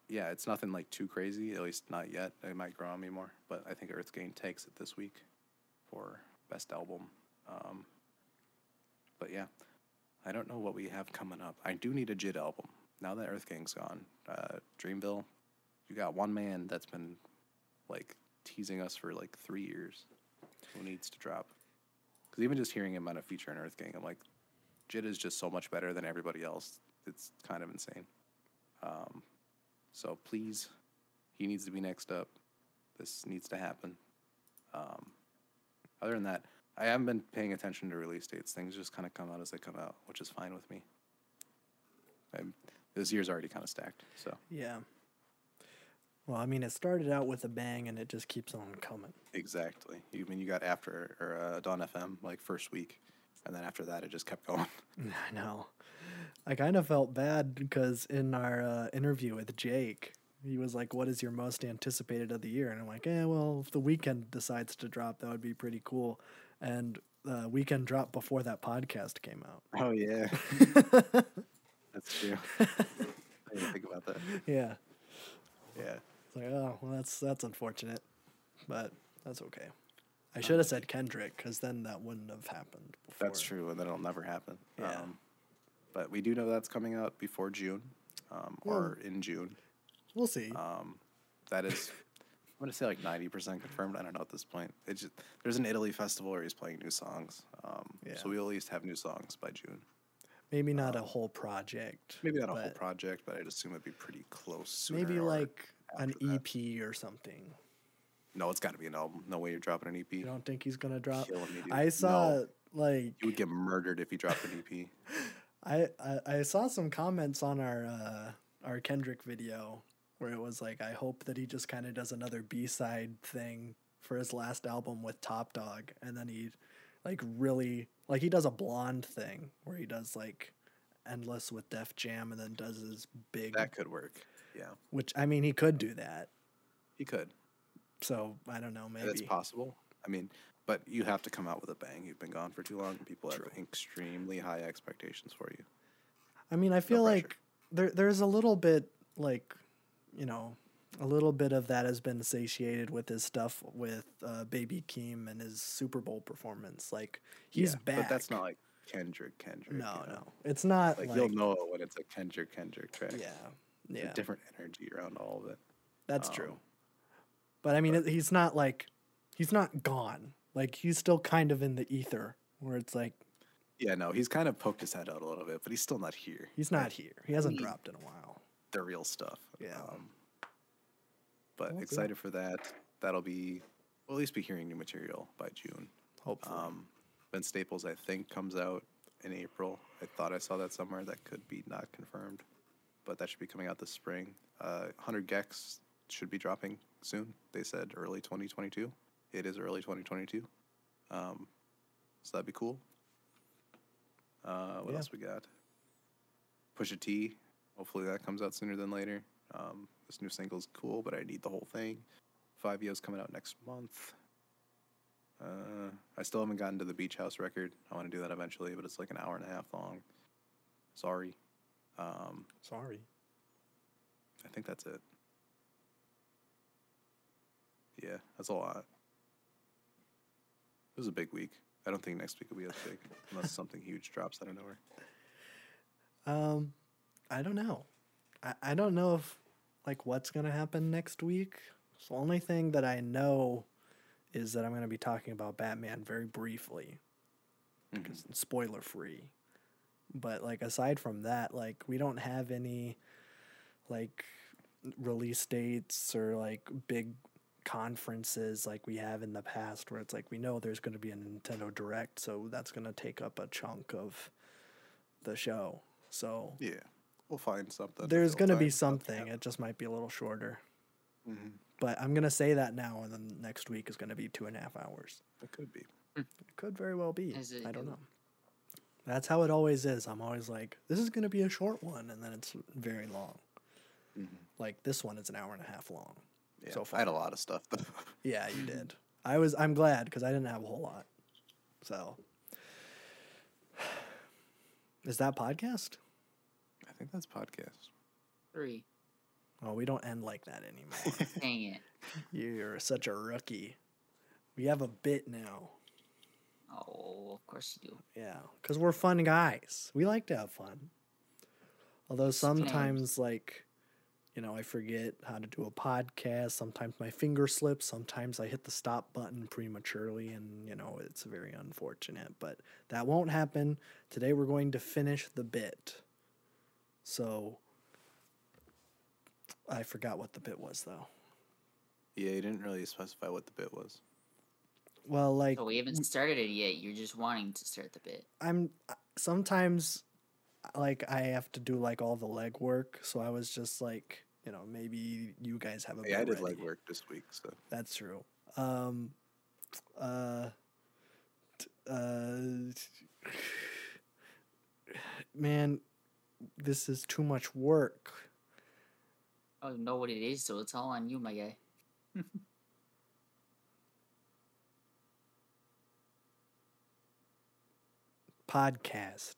yeah, it's nothing like too crazy, at least not yet. It might grow on me more, but I think Earthgang takes it this week for best album. Um, but yeah, I don't know what we have coming up. I do need a JID album now that Earth Earthgang's gone. Uh, Dreamville, you got one man that's been like teasing us for like three years. Who needs to drop? Because even just hearing him on a feature in Earthgang, I'm like, JID is just so much better than everybody else. It's kind of insane. Um, so please, he needs to be next up. This needs to happen. Um, other than that, I haven't been paying attention to release dates. Things just kind of come out as they come out, which is fine with me. I'm, this year's already kind of stacked, so Yeah. Well, I mean, it started out with a bang and it just keeps on coming. exactly. You mean you got after or uh, Dawn FM like first week, and then after that it just kept going. I know. I kind of felt bad because in our uh, interview with Jake, he was like, "What is your most anticipated of the year?" And I'm like, "Eh, well, if the Weeknd decides to drop, that would be pretty cool." And uh, Weeknd drop before that podcast came out. Oh yeah, that's true. I didn't think about that. yeah, Yeah, it's like, oh, well, that's that's unfortunate, but that's okay. I should have said Kendrick because then that wouldn't have happened. Before. that's true, and then it'll never happen. Yeah. Um, but we do know that's coming out before June, um, or in June. We'll see. Um, that is, I'm gonna say like ninety percent confirmed. I don't know at this point. It just there's an Italy festival where he's playing new songs. Um, Yeah. So we'll at least have new songs by June. maybe not a whole project. Maybe not a whole project, but I'd assume it'd be pretty close. Maybe like an that. EP or something. No, it's got to be an album. No way you're dropping an EP. You don't think he's gonna drop? Kill him, idiot. I saw No. like You would get murdered if you dropped an EP. I, I I saw some comments on our uh, our Kendrick video where it was like I hope that he just kind of does another B side thing for his last album with Top Dawg, and then he like really like he does a blonde thing where he does like endless with Def Jam and then does his big, That could work. Yeah, which I mean he could do that. he could. So I don't know, maybe It's possible. I mean, but you have to come out with a bang. You've been gone for too long, people have extremely high expectations for you. I mean, I feel pressure. like there there's a little bit like, you know, a little bit of that has been satiated with his stuff with uh, Baby Keem and his Super Bowl performance. Like he's Yeah, back. but that's not like Kendrick. Kendrick. no, you know? no, it's not Like, like, you'll know it when it's a Kendrick Kendrick track. yeah, It's yeah, a different energy around all of it. that's um, true. But I mean, it, he's not like he's not gone. Like he's still kind of in the ether where it's like Yeah, no, he's kind of poked his head out a little bit, but he's still not here. he's not here. He hasn't mean- dropped in a while. The real stuff. Yeah. Um, but Well, excited for that. That'll be we'll at least be hearing new material by June. Hopefully, Um, Vince Staples, I think, comes out in April. I thought I saw that somewhere. That could be not confirmed, but that should be coming out this spring. Uh, 100 gecs should be dropping soon. They said early 2022. It is early 2022. Um, so that'd be cool. Uh, what Yeah. else we got? Pusha T. Hopefully that comes out sooner than later. Um, this new single's cool, but I need the whole thing. Fivio's coming out next month. Uh, I still haven't gotten to the Beach House record. I want to do that eventually, but it's like an hour and a half long. Sorry. Um, sorry. I think that's it. Yeah, that's a lot. It was a big week. I don't think next week will be as big unless something huge drops out of nowhere. Um, I don't know. I, I don't know if like what's gonna happen next week. So the only thing that I know is that I'm gonna be talking about Batman very briefly, Mhm. because it's spoiler free. But like aside from that, like we don't have any like release dates or like big conferences like we have in the past where it's like we know there's going to be a Nintendo Direct, so that's going to take up a chunk of the show. So Yeah, we'll find something. there's going to be time. something. It just might be a little shorter. Mhm. But I'm going to say that now, and then next week is going to be two and a half hours. It could be. It could very well be. I don't know. That's how it always is. I'm always like, this is going to be a short one, and then it's very long. Like this one is an hour and a half long. Yeah, So I had a lot of stuff though. Yeah, you did. I was. I'm glad because I didn't have a whole lot. So, is that podcast? I think that's podcast. Three. Oh, we don't end like that anymore. Dang it. You're such a rookie. We have a bit now. Oh, of course you do. Yeah, because we're fun guys. We like to have fun. Although sometimes, like, you know, I forget how to do a podcast. Sometimes my finger slips. Sometimes I hit the stop button prematurely, and, you know, it's very unfortunate. But that won't happen. Today we're going to finish the bit. So, I forgot what the bit was, though. Yeah, you didn't really specify what the bit was. Well, like, So we haven't started it yet. You're just wanting to start the bit. I'm sometimes like I have to do like all the legwork, so I was just like, you know, maybe you guys have a Yeah, I bit did ready. like work this week, so That's true. Um, uh, t- uh, man, this is too much work. I don't know what it is, so it's all on you, my guy. Podcast.